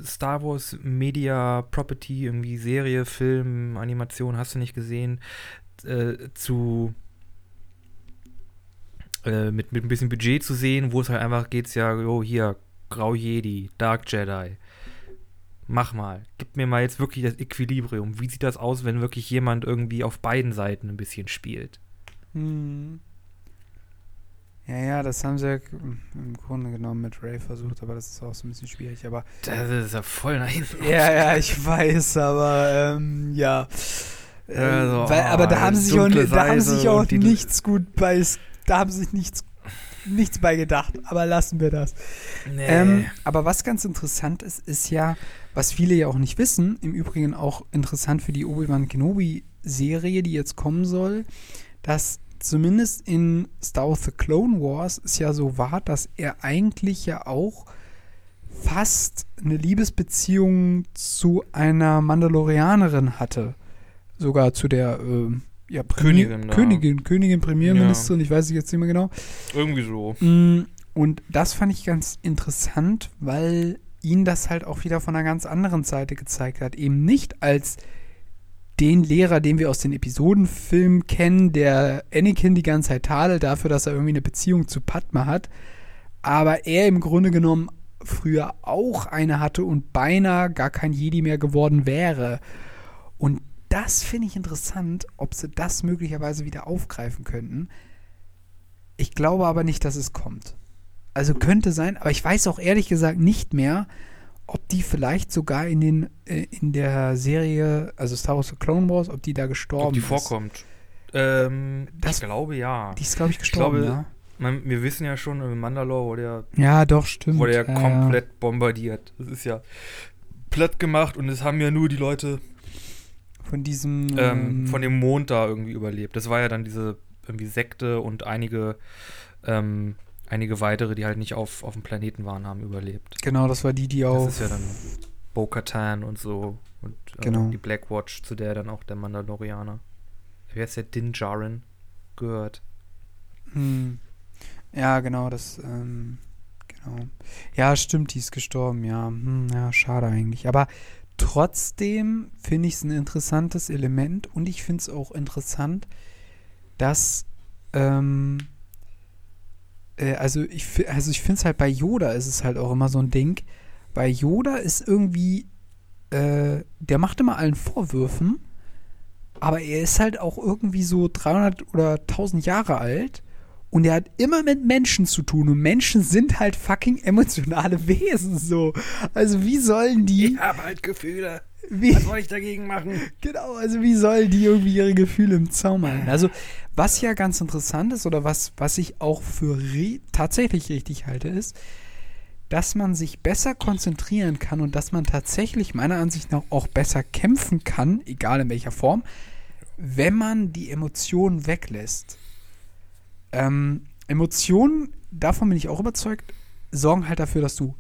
Star Wars Media Property, irgendwie Serie, Film, Animation, hast du nicht gesehen, äh, zu äh, mit, mit ein bisschen Budget zu sehen, wo es halt einfach geht, ja, jo, hier, Grau Jedi, Dark Jedi. Mach mal. Gib mir mal jetzt wirklich das Equilibrium. Wie sieht das aus, wenn wirklich jemand irgendwie auf beiden Seiten ein bisschen spielt? Hm. Ja, ja, das haben sie ja im Grunde genommen mit Ray versucht, aber das ist auch so ein bisschen schwierig. Aber Das ist ja voll nach hinten. ja, ja, ich weiß, aber ähm, ja. Ähm, Also, weil, aber da ah, haben sie sich auch, da haben sich auch nichts gut bei, da haben sie sich nichts, nichts bei gedacht. Aber lassen wir das. Nee. Ähm, aber was ganz interessant ist, ist ja, was viele ja auch nicht wissen, im Übrigen auch interessant für die Obi-Wan Kenobi-Serie, die jetzt kommen soll, dass zumindest in Star Wars The Clone Wars es ja so war, dass er eigentlich ja auch fast eine Liebesbeziehung zu einer Mandalorianerin hatte. Sogar zu der ähm, ja, Premier- Königin. Königin, Königin, Premierministerin, ich weiß es jetzt nicht mehr genau. Irgendwie so. Mm, Und das fand ich ganz interessant, weil ihn das halt auch wieder von einer ganz anderen Seite gezeigt hat. Eben nicht als den Lehrer, den wir aus den Episodenfilmen kennen, der Anakin die ganze Zeit tadelt dafür, dass er irgendwie eine Beziehung zu Padma hat, aber er im Grunde genommen früher auch eine hatte und beinahe gar kein Jedi mehr geworden wäre. Und das finde ich interessant, ob sie das möglicherweise wieder aufgreifen könnten. Ich glaube aber nicht, dass es kommt. Also könnte sein, aber ich weiß auch ehrlich gesagt nicht mehr, ob die vielleicht sogar in den äh, in der Serie, also Star Wars The Clone Wars, ob die da gestorben Ob die ist. vorkommt. Ähm, Das- ich glaube ja. Die ist, glaube ich, gestorben, glaube, ja. Man, wir wissen ja schon, in Mandalore wurde ja, Ja, doch, stimmt. wurde ja ja, komplett bombardiert. Das ist ja platt gemacht und es haben ja nur die Leute Ja. Von diesem. ähm, von dem Mond da irgendwie überlebt. Das war ja dann diese irgendwie Sekte und einige, ähm, einige weitere, die halt nicht auf, auf dem Planeten waren, haben überlebt. Genau, das war die, die auch. Das ist ja dann Bo-Katan und so. Und äh, Genau. die Black Watch, zu der dann auch der Mandalorianer. Wer ist der Din Djarin gehört? Hm. Ja, genau, das, ähm, genau. Ja, stimmt, die ist gestorben, ja. Hm, ja, schade eigentlich. Aber trotzdem finde ich es ein interessantes Element und ich finde es auch interessant, dass, ähm, äh, also ich, also ich finde es halt bei Yoda ist es halt auch immer so ein Ding. Bei Yoda ist irgendwie, äh, der macht immer allen Vorwürfen, aber er ist halt auch irgendwie so 300 oder 1000 Jahre alt und er hat immer mit Menschen zu tun und Menschen sind halt fucking emotionale Wesen so. Also wie sollen die, habe halt Gefühle. wie, soll ich dagegen machen? genau, also wie sollen die irgendwie ihre Gefühle im Zaum halten? Also was ja ganz interessant ist oder was, was ich auch für ri tatsächlich richtig halte, ist, dass man sich besser konzentrieren kann und dass man tatsächlich meiner Ansicht nach auch besser kämpfen kann, egal in welcher Form, wenn man die Emotionen weglässt. Ähm, Emotionen, davon bin ich auch überzeugt, sorgen halt dafür, dass du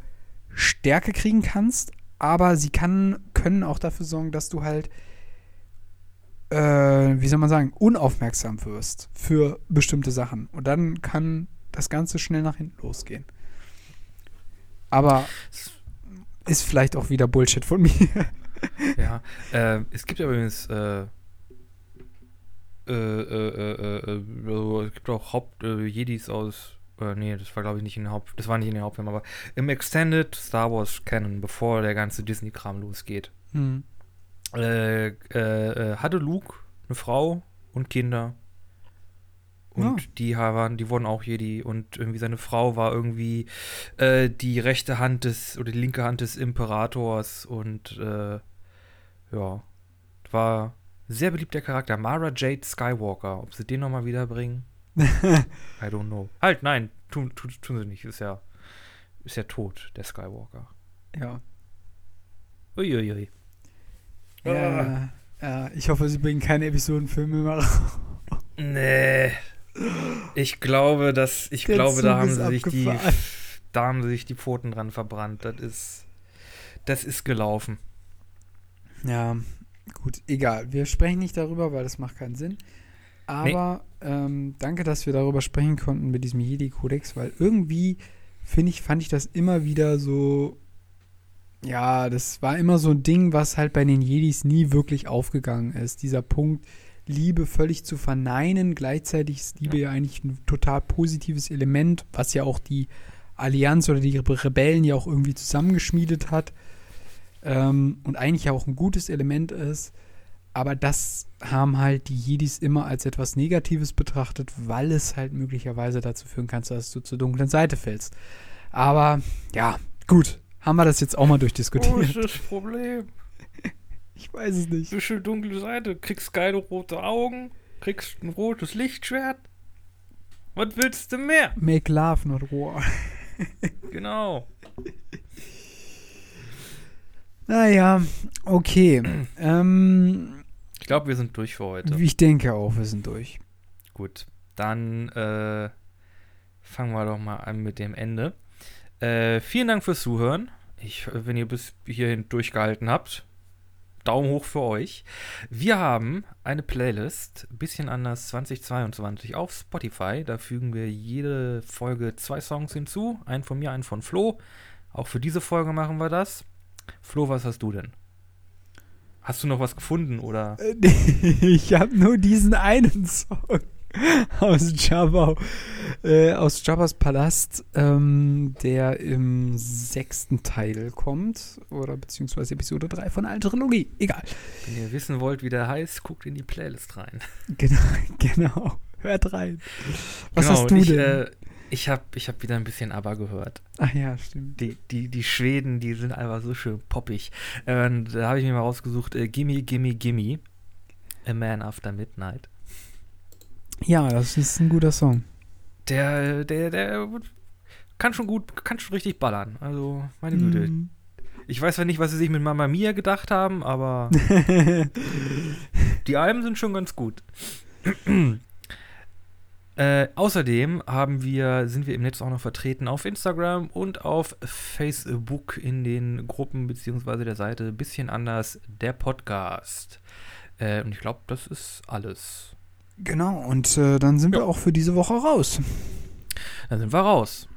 Stärke kriegen kannst, aber sie kann, können auch dafür sorgen, dass du halt, äh, wie soll man sagen, unaufmerksam wirst für bestimmte Sachen. Und dann kann das Ganze schnell nach hinten losgehen. Aber ist vielleicht auch wieder Bullshit von mir. Ja, äh, es gibt ja übrigens, äh, äh, äh, äh, also es gibt auch Haupt äh, Jedis aus, äh, nee, das war glaube ich nicht in den Haupt, das war nicht in den Hauptfilmen, aber im Extended Star Wars Canon, bevor der ganze Disney-Kram losgeht, Hm. hatte Luke eine Frau und Kinder. Und Ah. die waren, die wurden auch Jedi und irgendwie seine Frau war irgendwie äh, die rechte Hand des oder die linke Hand des Imperators und äh, ja, war sehr beliebter Charakter. Mara Jade Skywalker. Ob sie den nochmal wiederbringen? I don't know. Halt, nein, tun, tun, tun sie nicht. Ist ja, ist ja tot, der Skywalker. Ja. Uiuiui. Ja, ja, ich hoffe, sie bringen keine Episodenfilme mehr raus. Nee. Ich glaube, dass ich Der glaube, da Zug haben ist sie sich die da haben sie sich die Pfoten dran verbrannt. Das ist das ist gelaufen. Ja, gut, egal. Wir sprechen nicht darüber, weil das macht keinen Sinn. Aber ähm, danke, dass wir darüber sprechen konnten mit diesem Jedi-Kodex, weil irgendwie finde ich, fand ich das immer wieder so. Ja, das war immer so ein Ding, was halt bei den Jedis nie wirklich aufgegangen ist. Dieser Punkt, Liebe völlig zu verneinen. Gleichzeitig ist Liebe ja eigentlich ein total positives Element, was ja auch die Allianz oder die Rebellen ja auch irgendwie zusammengeschmiedet hat. Ähm, und eigentlich auch ein gutes Element ist. Aber das haben halt die Jedis immer als etwas Negatives betrachtet, weil es halt möglicherweise dazu führen kann, dass du zur dunklen Seite fällst. Aber ja, gut, haben wir das jetzt auch mal durchdiskutiert. das Problem? Ich weiß es nicht. Bisschen dunkle Seite, kriegst geile rote Augen, kriegst ein rotes Lichtschwert. Was willst du mehr? Make love, not war. Genau. Naja, okay. ähm, Ich glaube, wir sind durch für heute. ich denke auch, wir sind durch. Gut, dann äh, fangen wir doch mal an mit dem Ende. Äh, vielen Dank fürs Zuhören. Ich, wenn ihr bis hierhin durchgehalten habt, Daumen hoch für euch. Wir haben eine Playlist, bisschen anders 2022 auf Spotify. Da fügen wir jede Folge zwei Songs hinzu. Einen von mir, einen von Flo. Auch für diese Folge machen wir das. Flo, was hast du denn? Hast du noch was gefunden oder? ich habe nur diesen einen Song aus Jabba, äh, aus Jabba's Palast, ähm, der im sechsten Teil kommt, oder beziehungsweise Episode 3 von der Trilogie. Egal. Wenn ihr wissen wollt, wie der heißt, guckt in die Playlist rein. Genau, genau. Hört rein. Was Genau, hast du ich, denn? Äh, ich habe ich hab wieder ein bisschen ABBA gehört. Ach ja, stimmt. Die, die, die Schweden, die sind einfach so schön poppig. Äh, und da habe ich mir mal rausgesucht, äh, Gimme, Gimme, Gimme. A Man After Midnight. Ja, das ist ein guter Song. Der, der, der kann schon gut, kann schon richtig ballern. Also, meine Güte. Mhm. Ich weiß zwar nicht, was sie sich mit Mamma Mia gedacht haben, aber die Alben sind schon ganz gut. Äh, außerdem haben wir, sind wir im Netz auch noch vertreten auf Instagram und auf Facebook in den Gruppen beziehungsweise der Seite bisschen anders der Podcast. Äh, und ich glaube, das ist alles. Genau, und äh, dann sind wir auch für diese Woche raus. Dann sind wir raus.